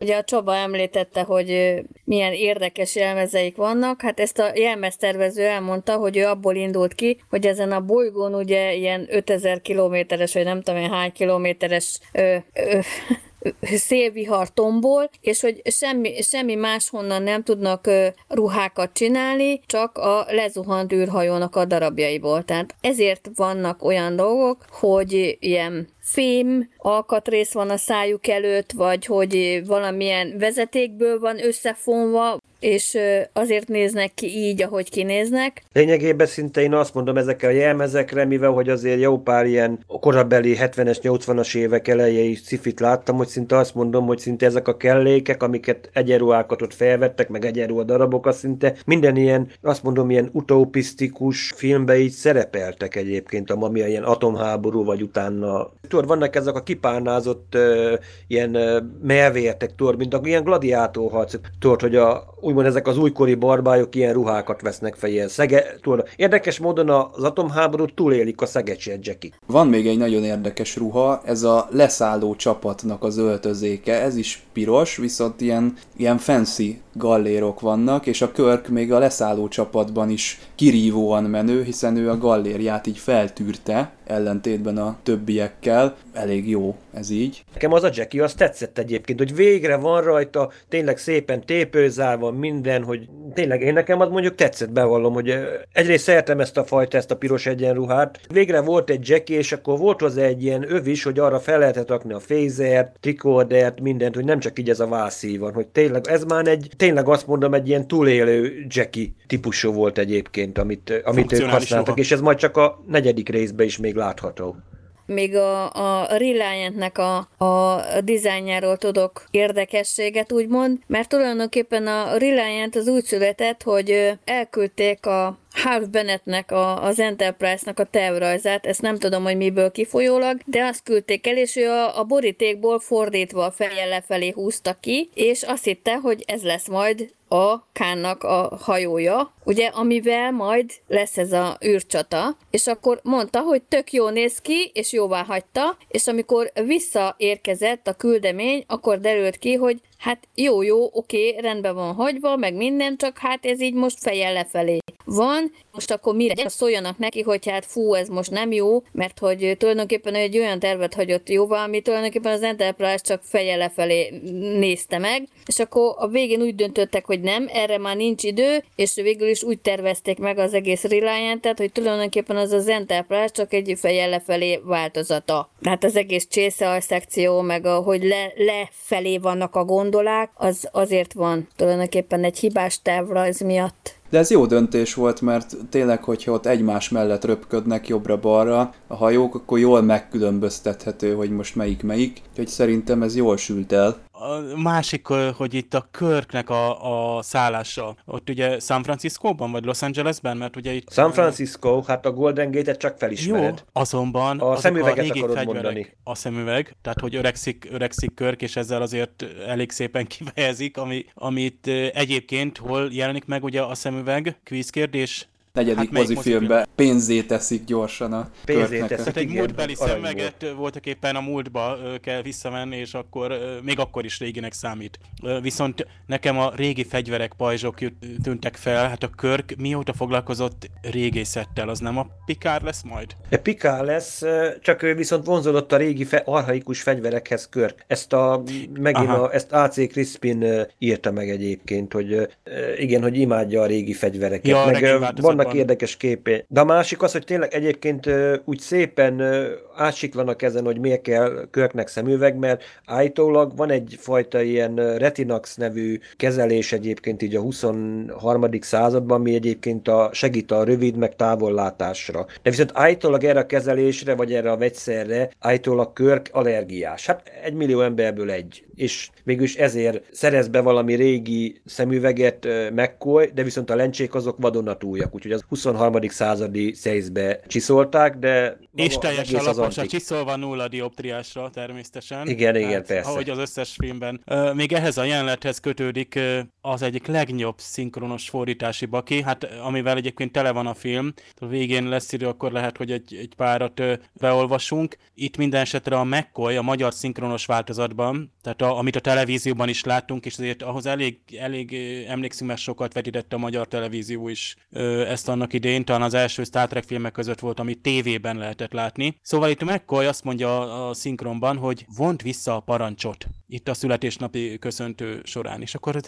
G: Ugye a Csaba említette, hogy milyen érdekes jelmezeik vannak. Hát ezt a jelmeztervező elmondta, hogy ő abból indult ki, hogy ezen a bolygón ugye ilyen 5000 kilométeres, vagy nem tudom én hány kilométeres ö, ö, szélvihar tombol, és hogy semmi, semmi máshonnan nem tudnak ruhákat csinálni, csak a lezuhant űrhajónak a darabjaiból. Tehát ezért vannak olyan dolgok, hogy ilyen fém alkatrész van a szájuk előtt, vagy hogy valamilyen vezetékből van összefonva, és azért néznek ki így, ahogy kinéznek.
I: Lényegében szinte én azt mondom ezekkel a jelmezekre, mivel hogy azért jó pár ilyen korabeli 70-es, 80-as évek elejei cifit láttam, hogy szinte azt mondom, hogy szinte ezek a kellékek, amiket egyenruhákat ott felvettek, meg egyenruha darabokat, szinte minden ilyen, azt mondom, ilyen utopisztikus filmbe így szerepeltek egyébként, ami ilyen atomháború, vagy utána. Tudod, vannak ezek a kipárnázott uh, ilyen uh, melvértek, tudod, mint a ilyen gladiátorharcok, tudod, hogy a, úgymond ezek az újkori barbályok ilyen ruhákat vesznek fel, ilyen szege, tudod, érdekes módon az atomháborút túlélik a szegecsi
F: Van még egy nagyon érdekes ruha, ez a leszálló csapatnak az öltözéke, ez is piros, viszont ilyen, ilyen fancy gallérok vannak, és a Körk még a leszálló csapatban is kirívóan menő, hiszen ő a gallérját így feltűrte, ellentétben a többiekkel. Elég jó ez így.
I: Nekem az a Jackie, az tetszett egyébként, hogy végre van rajta, tényleg szépen tépőzálva minden, hogy tényleg én nekem az mondjuk tetszett, bevallom, hogy egyrészt szeretem ezt a fajta, ezt a piros egyenruhát. Végre volt egy Jackie, és akkor volt hozzá egy ilyen öv is, hogy arra fel lehetett rakni a fézert, trikordert, mindent, hogy nem csak így ez a vászí van, hogy tényleg ez már egy, tényleg azt mondom, egy ilyen túlélő Jackie típusú volt egyébként, amit, amit ők használtak, és ez majd csak a negyedik részben is még látható.
G: Még a, a Reliant-nek a, a dizájnjáról tudok érdekességet, úgymond, mert tulajdonképpen a Reliant az úgy született, hogy elküldték a Harv Bennettnek, a, az Enterprise-nak a tervrajzát, ezt nem tudom, hogy miből kifolyólag, de azt küldték el, és ő a, a borítékból fordítva a fejjel lefelé húzta ki, és azt hitte, hogy ez lesz majd a Kánnak a hajója, ugye, amivel majd lesz ez a űrcsata, és akkor mondta, hogy tök jó néz ki, és jóvá hagyta, és amikor visszaérkezett a küldemény, akkor derült ki, hogy hát jó, jó, oké, rendben van hagyva, meg minden, csak hát ez így most fejjel lefelé van, most akkor mire szóljanak neki, hogy hát fú, ez most nem jó, mert hogy tulajdonképpen egy olyan tervet hagyott jóvá, ami tulajdonképpen az Enterprise csak feje lefelé nézte meg, és akkor a végén úgy döntöttek, hogy nem, erre már nincs idő, és végül is úgy tervezték meg az egész reliant hogy tulajdonképpen az az Enterprise csak egy feje lefelé változata. Tehát az egész csésze szekció, meg a, hogy le, lefelé vannak a gondolák, az azért van tulajdonképpen egy hibás tervrajz miatt.
F: De ez jó döntés volt, mert tényleg, hogyha ott egymás mellett röpködnek jobbra-balra a hajók, akkor jól megkülönböztethető, hogy most melyik melyik. Úgyhogy szerintem ez jól sült el
B: a másik, hogy itt a Körknek a, a szállása, ott ugye San Francisco-ban, vagy Los Angelesben, mert ugye itt...
I: San Francisco, hát a Golden Gate-et csak felismered.
B: Jó, azonban
I: a szemüveget a akarod fegyverek, mondani.
B: A szemüveg, tehát hogy öregszik, öregszik Körk, és ezzel azért elég szépen kifejezik, ami, amit egyébként hol jelenik meg ugye a szemüveg, kvízkérdés,
F: negyedik hát mozifilmbe pénzé teszik gyorsan a
B: Pénzé teszik, hát egy múltbeli szemüveget voltak éppen a múltba kell visszamenni, és akkor még akkor is réginek számít. Viszont nekem a régi fegyverek, pajzsok tűntek fel, hát a Körk mióta foglalkozott régészettel, az nem a Pikár lesz majd?
I: A Pikár lesz, csak ő viszont vonzódott a régi fe- arhaikus fegyverekhez Körk. Ezt a, megint a, ezt AC Crispin írta meg egyébként, hogy igen, hogy imádja a régi fegyvereket.
B: Ja,
I: meg vannak vannak érdekes képé. De a másik az, hogy tényleg egyébként úgy szépen átsiklanak ezen, hogy miért kell Körknek szemüveg, mert állítólag van egyfajta ilyen Retinax nevű kezelés egyébként így a 23. században, mi egyébként a, segít a rövid meg távollátásra. De viszont állítólag erre a kezelésre, vagy erre a vegyszerre állítólag Körk allergiás. Hát egy millió emberből egy. És végülis ezért szerez be valami régi szemüveget McCoy, de viszont a lencsék azok vadonatújak, úgyhogy az 23. századi szejzbe csiszolták, de...
B: És teljes alapos, a csiszolva nulla dioptriásra természetesen.
I: Igen, igen, hát, persze.
B: Ahogy az összes filmben. Még ehhez a jelenethez kötődik az egyik legnyobb szinkronos fordítási baki, hát amivel egyébként tele van a film. A végén lesz idő, akkor lehet, hogy egy, egy párat beolvasunk. Itt minden esetre a McCoy a magyar szinkronos változatban, tehát a, amit a televízióban is láttunk, és azért ahhoz elég, elég emlékszünk, mert sokat vetítette a magyar televízió is ezt annak idején, talán az első Star Trek filmek között volt, amit tévében lehetett látni. Szóval itt McCoy azt mondja a, a szinkronban, hogy vont vissza a parancsot itt a születésnapi köszöntő során. És akkor,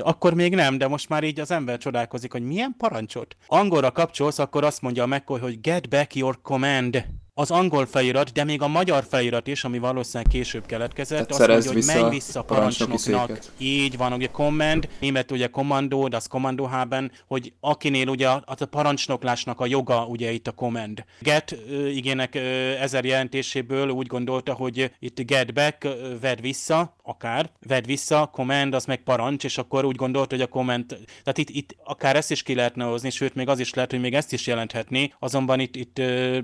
B: akkor még nem, de most már így az ember csodálkozik, hogy milyen parancsot. Angolra kapcsolsz, akkor azt mondja a McCoy, hogy get back your command az angol felirat, de még a magyar felirat is, ami valószínűleg később keletkezett, Tehát azt mondja, hogy menj vissza parancsnoknak. Így van, ugye command, német ugye kommandó, de az kommandó haben, hogy akinél ugye az a parancsnoklásnak a joga ugye itt a command. Get igének ezer jelentéséből úgy gondolta, hogy itt get back, vedd vissza, akár, vedd vissza, command az meg parancs, és akkor úgy gondolt, hogy a command, tehát itt, itt akár ezt is ki lehetne hozni, sőt még az is lehet, hogy még ezt is jelenthetné, azonban itt, itt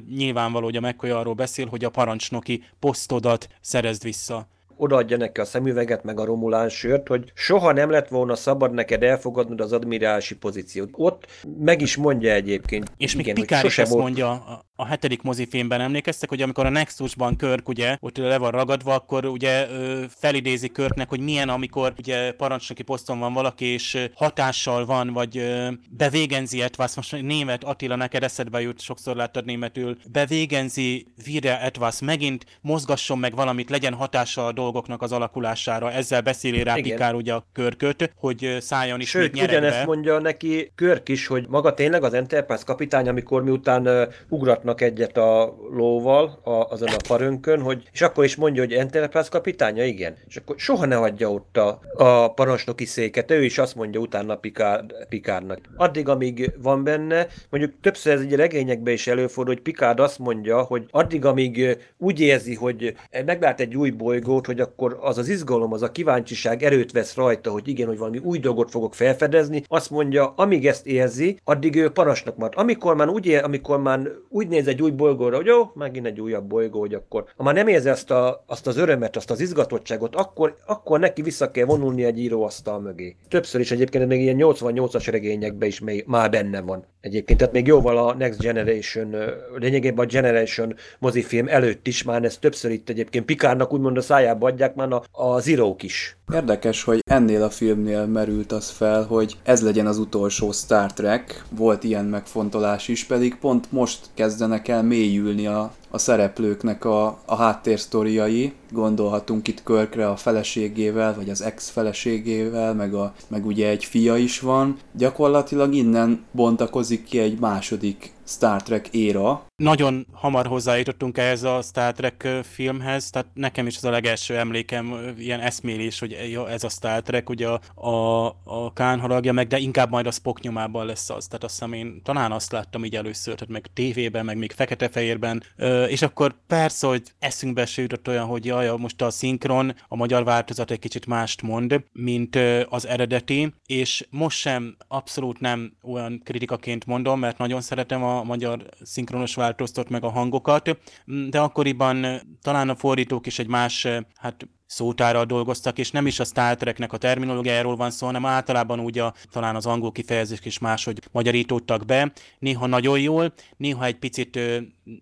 B: nyilvánvaló, hogy a McCoy arról beszél, hogy a parancsnoki posztodat szerezd vissza
I: odaadja neki a szemüveget, meg a romuláns sört, hogy soha nem lett volna szabad neked elfogadnod az admirálási pozíciót. Ott meg is mondja egyébként.
B: És igen, még Pikár is ezt volt... mondja a, hetedik mozifilmben, emlékeztek, hogy amikor a Nexusban Körk ugye ott le van ragadva, akkor ugye felidézi Körknek, hogy milyen, amikor ugye parancsnoki poszton van valaki, és hatással van, vagy bevégenzi etvász, most német Attila, neked eszedbe jut, sokszor láttad németül, bevégenzi vire etvász, megint mozgasson meg valamit, legyen hatással a dolg dolgoknak az alakulására. Ezzel beszéli rá Igen. Pikár ugye a körköt, hogy szálljon is
I: Sőt, ugyanezt mondja neki Körk is, hogy maga tényleg az Enterprise kapitány, amikor miután uh, ugratnak egyet a lóval a, azon a parönkön, hogy, és akkor is mondja, hogy Enterprise kapitánya, igen. És akkor soha ne hagyja ott a, a parancsnoki széket, ő is azt mondja utána Pikár, Pikárnak. Addig, amíg van benne, mondjuk többször ez egy regényekben is előfordul, hogy Pikárd azt mondja, hogy addig, amíg úgy érzi, hogy meglát egy új bolygót, hogy akkor az az izgalom, az a kíváncsiság erőt vesz rajta, hogy igen, hogy valami új dolgot fogok felfedezni, azt mondja, amíg ezt érzi, addig ő parasnak marad. Amikor már úgy, ér, amikor már úgy néz egy új bolygóra, hogy jó, megint egy újabb bolygó, hogy akkor, ha már nem érzi azt, a, azt az örömet, azt az izgatottságot, akkor, akkor neki vissza kell vonulni egy íróasztal mögé. Többször is egyébként még ilyen 88-as regényekben is még, már benne van. Egyébként, tehát még jóval a Next Generation, lényegében a Generation mozifilm előtt is már ez többször itt egyébként Pikárnak úgymond a szájába adják már a, a zírók is.
F: Érdekes, hogy ennél a filmnél merült az fel, hogy ez legyen az utolsó Star Trek. Volt ilyen megfontolás is, pedig pont most kezdenek el mélyülni a, a szereplőknek a, a háttérsztoriai. Gondolhatunk itt Körkre a feleségével, vagy az ex-feleségével, meg, a, meg ugye egy fia is van. Gyakorlatilag innen bontakozik ki egy második Star Trek éra.
B: Nagyon hamar hozzájutottunk ehhez a Star Trek filmhez, tehát nekem is az a legelső emlékem, ilyen eszmélés, hogy ez a Star Trek, ugye a, a, a Kán haragja meg, de inkább majd a Spock nyomában lesz az. Tehát azt hiszem én talán azt láttam így először, tehát meg tévében, meg még fekete-fehérben, és akkor persze, hogy eszünkbe se jutott olyan, hogy jaj, most a szinkron, a magyar változat egy kicsit mást mond, mint az eredeti, és most sem abszolút nem olyan kritikaként mondom, mert nagyon szeretem a magyar szinkronos változtat meg a hangokat, de akkoriban talán a fordítók is egy más, hát szótárral dolgoztak, és nem is a Star Treknek a terminológiájáról van szó, hanem általában úgy a, talán az angol kifejezés is máshogy magyarítottak be, néha nagyon jól, néha egy picit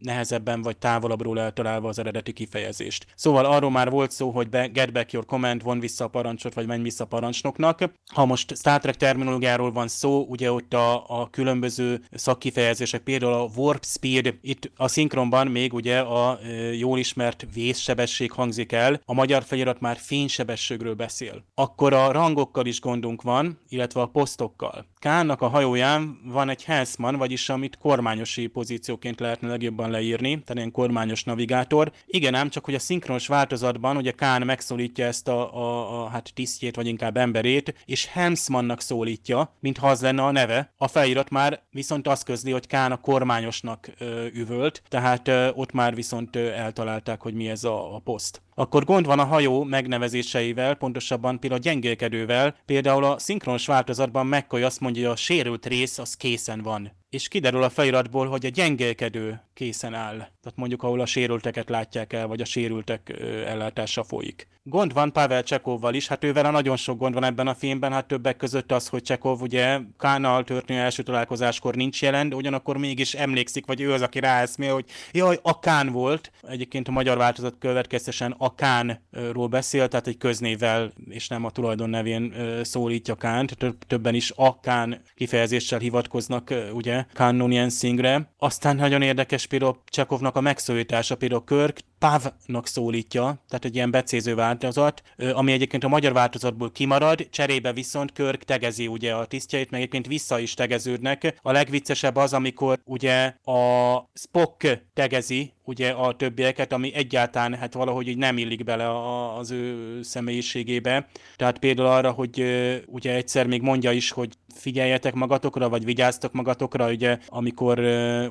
B: nehezebben vagy távolabbról eltalálva az eredeti kifejezést. Szóval arról már volt szó, hogy be, get back your command, von vissza a parancsot, vagy menj vissza a parancsnoknak. Ha most Star Trek terminológiáról van szó, ugye ott a, a különböző szakkifejezések, például a warp speed, itt a szinkronban még ugye a ö, jól ismert vészsebesség hangzik el, a magyar felirat már fénysebességről beszél. Akkor a rangokkal is gondunk van, illetve a posztokkal. Kánnak a hajóján van egy helszman, vagyis amit kormányosi pozícióként lehetne legjobban leírni, tehát ilyen kormányos navigátor. Igen ám, csak hogy a szinkronos változatban ugye Kán megszólítja ezt a, a, a hát tisztjét, vagy inkább emberét, és Helmsmannak szólítja, mintha az lenne a neve. A felirat már viszont azt közli, hogy Kán a kormányosnak ö, üvölt, tehát ö, ott már viszont ö, eltalálták, hogy mi ez a, a poszt akkor gond van a hajó megnevezéseivel, pontosabban például a gyengélkedővel. Például a szinkronos változatban McCoy azt mondja, hogy a sérült rész az készen van. És kiderül a feliratból, hogy a gyengélkedő készen áll. Tehát mondjuk, ahol a sérülteket látják el, vagy a sérültek ellátása folyik. Gond van Pavel Csekovval is, hát ővel nagyon sok gond van ebben a filmben, hát többek között az, hogy Csekov ugye Kánnal történő első találkozáskor nincs jelen, de ugyanakkor mégis emlékszik, vagy ő az, aki ráeszmél, hogy jaj, a Kán volt. Egyébként a magyar változat következtesen a Kánról beszél, tehát egy köznévvel és nem a tulajdon nevén szólítja Kánt, többen is a Kán kifejezéssel hivatkoznak ugye Kán Singre. Aztán nagyon érdekes például Csekovnak a megszólítása, például Körk Pávnak szólítja, tehát egy ilyen becéző változat, ami egyébként a magyar változatból kimarad, cserébe viszont Körk tegezi ugye a tisztjeit, meg egyébként vissza is tegeződnek. A legviccesebb az, amikor ugye a Spock tegezi ugye a többieket, ami egyáltalán hát valahogy így nem illik bele a, az ő személyiségébe. Tehát például arra, hogy ugye egyszer még mondja is, hogy figyeljetek magatokra, vagy vigyáztok magatokra, ugye, amikor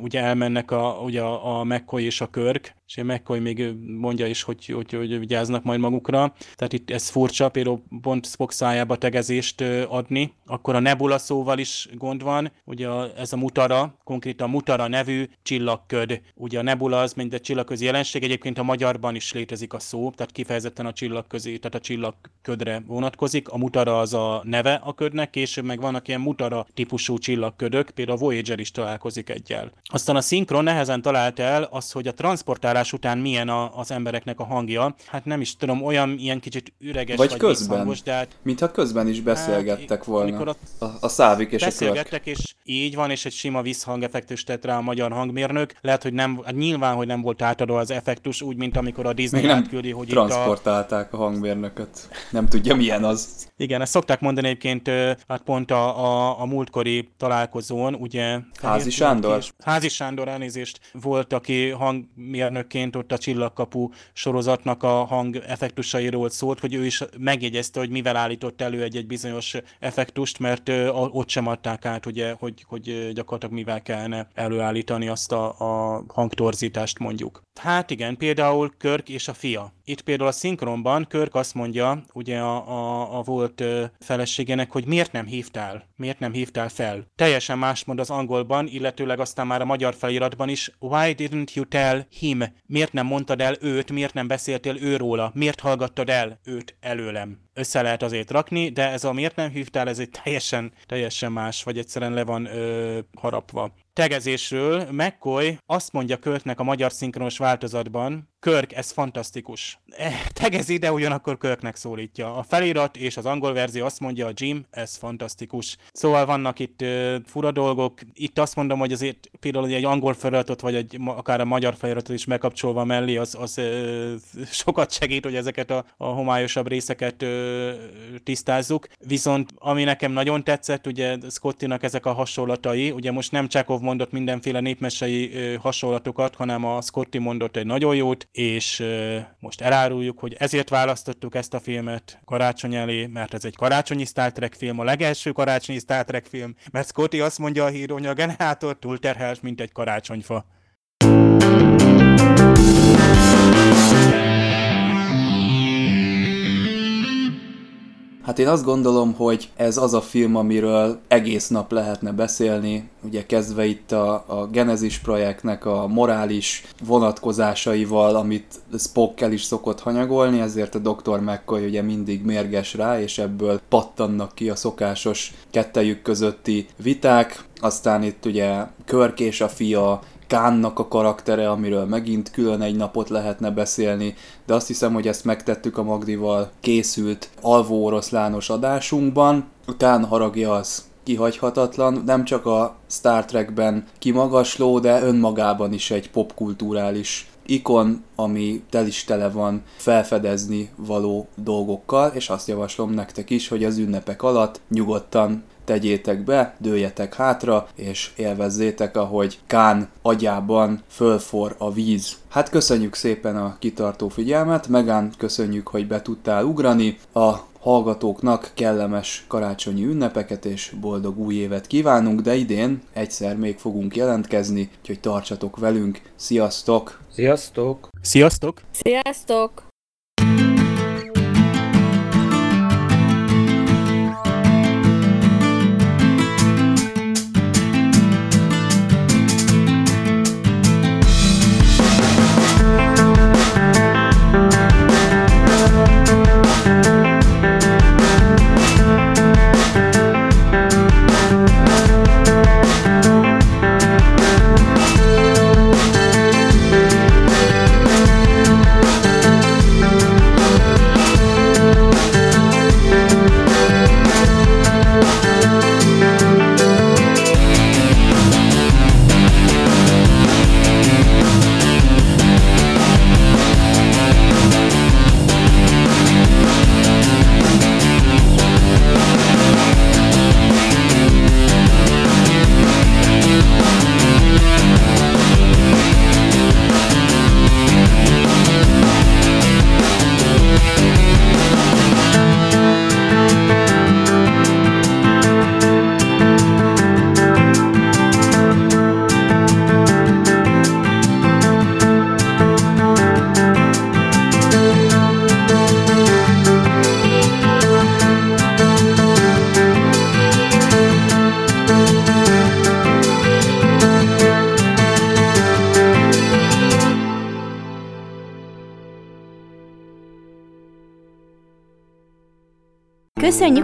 B: ugye elmennek a, ugye a, a McCoy és a Körk, és a McCoy még mondja is, hogy, hogy, hogy vigyáznak majd magukra. Tehát itt ez furcsa, például pont Spock szájába tegezést adni. Akkor a Nebula szóval is gond van, ugye ez a mutara, konkrétan mutara nevű csillagköd. Ugye a Nebula az mint egy csillagközi jelenség, egyébként a magyarban is létezik a szó, tehát kifejezetten a csillagközi, tehát a csillagködre vonatkozik. A mutara az a neve a ködnek, később meg vannak ilyen mutara típusú csillagködök, például a Voyager is találkozik egyel. Aztán a szinkron nehezen talált el az, hogy a transportálás után milyen a, az embereknek a hangja. Hát nem is tudom, olyan ilyen kicsit üreges
F: vagy,
B: vagy
F: közben,
B: hangos, de hát...
F: Mintha közben is beszélgettek hát, volna.
B: A,
F: a, a szávik és
B: beszélgettek, a és így van, és egy sima visszhangeffektus tett rá a magyar hangmérnök. Lehet, hogy nem, hát nyilván, hogy nem volt átadva az effektus, úgy, mint amikor a Disney
F: Még nem
B: átküldi, hogy
F: transportálták a... a hangmérnököt. Nem tudja, milyen az.
B: Igen, ezt szokták mondani egyébként, hát pont a, a, a múltkori találkozón, ugye...
F: Házi Sándor?
B: Is, Házi Sándor elnézést volt, aki hangmérnökként ott a Csillagkapu sorozatnak a hang effektusairól szólt, hogy ő is megjegyezte, hogy mivel állított elő egy-egy bizonyos effektust, mert ott sem adták át, ugye, hogy, hogy gyakorlatilag mivel kellene előállítani azt a, a hangtorzítást mondjuk. Hát igen, például Körk és a fia. Itt például a szinkronban Körk azt mondja, ugye a, a, a volt feleségének, hogy miért nem hívtál, miért nem hívtál fel. Teljesen más mond az angolban, illetőleg aztán már a magyar feliratban is, why didn't you tell him? Miért nem mondtad el őt, miért nem beszéltél őróla, miért hallgattad el őt előlem? Össze lehet azért rakni, de ez a miért nem hívtál, ez egy teljesen, teljesen más, vagy egyszerűen le van ö, harapva tegezésről McCoy azt mondja Költnek a magyar szinkronos változatban, Körk, ez fantasztikus. Eh, tegezi, de ugyanakkor Körknek szólítja. A felirat és az angol verzió azt mondja, a Jim, ez fantasztikus. Szóval vannak itt uh, fura dolgok. Itt azt mondom, hogy azért például egy angol feliratot, vagy egy, akár a magyar feliratot is megkapcsolva mellé, az, az uh, sokat segít, hogy ezeket a, a homályosabb részeket uh, tisztázzuk. Viszont ami nekem nagyon tetszett, ugye Scottinak ezek a hasonlatai, ugye most nem Csekov mondott mindenféle népmesei uh, hasonlatokat, hanem a Scotty mondott egy nagyon jót, és most eláruljuk, hogy ezért választottuk ezt a filmet karácsony elé, mert ez egy karácsonyi Star Trek film, a legelső karácsonyi Star Trek film, mert Scotty azt mondja a híró, hogy a generátor túlterhelt, mint egy karácsonyfa.
F: Hát én azt gondolom, hogy ez az a film, amiről egész nap lehetne beszélni, ugye kezdve itt a, a Genesis projektnek a morális vonatkozásaival, amit Spock el is szokott hanyagolni, ezért a Dr. McCoy ugye mindig mérges rá, és ebből pattannak ki a szokásos kettejük közötti viták. Aztán itt ugye Körk és a fia Kánnak a karaktere, amiről megint külön egy napot lehetne beszélni, de azt hiszem, hogy ezt megtettük a Magdival készült alvó oroszlános adásunkban. A Kán haragja az kihagyhatatlan, nem csak a Star Trekben kimagasló, de önmagában is egy popkulturális ikon, ami tel is tele van felfedezni való dolgokkal, és azt javaslom nektek is, hogy az ünnepek alatt nyugodtan tegyétek be, dőljetek hátra, és élvezzétek, ahogy Kán agyában fölfor a víz. Hát köszönjük szépen a kitartó figyelmet, Megán köszönjük, hogy be tudtál ugrani, a hallgatóknak kellemes karácsonyi ünnepeket és boldog új évet kívánunk, de idén egyszer még fogunk jelentkezni, úgyhogy tartsatok velünk. Sziasztok!
I: Sziasztok!
B: Sziasztok!
G: Sziasztok!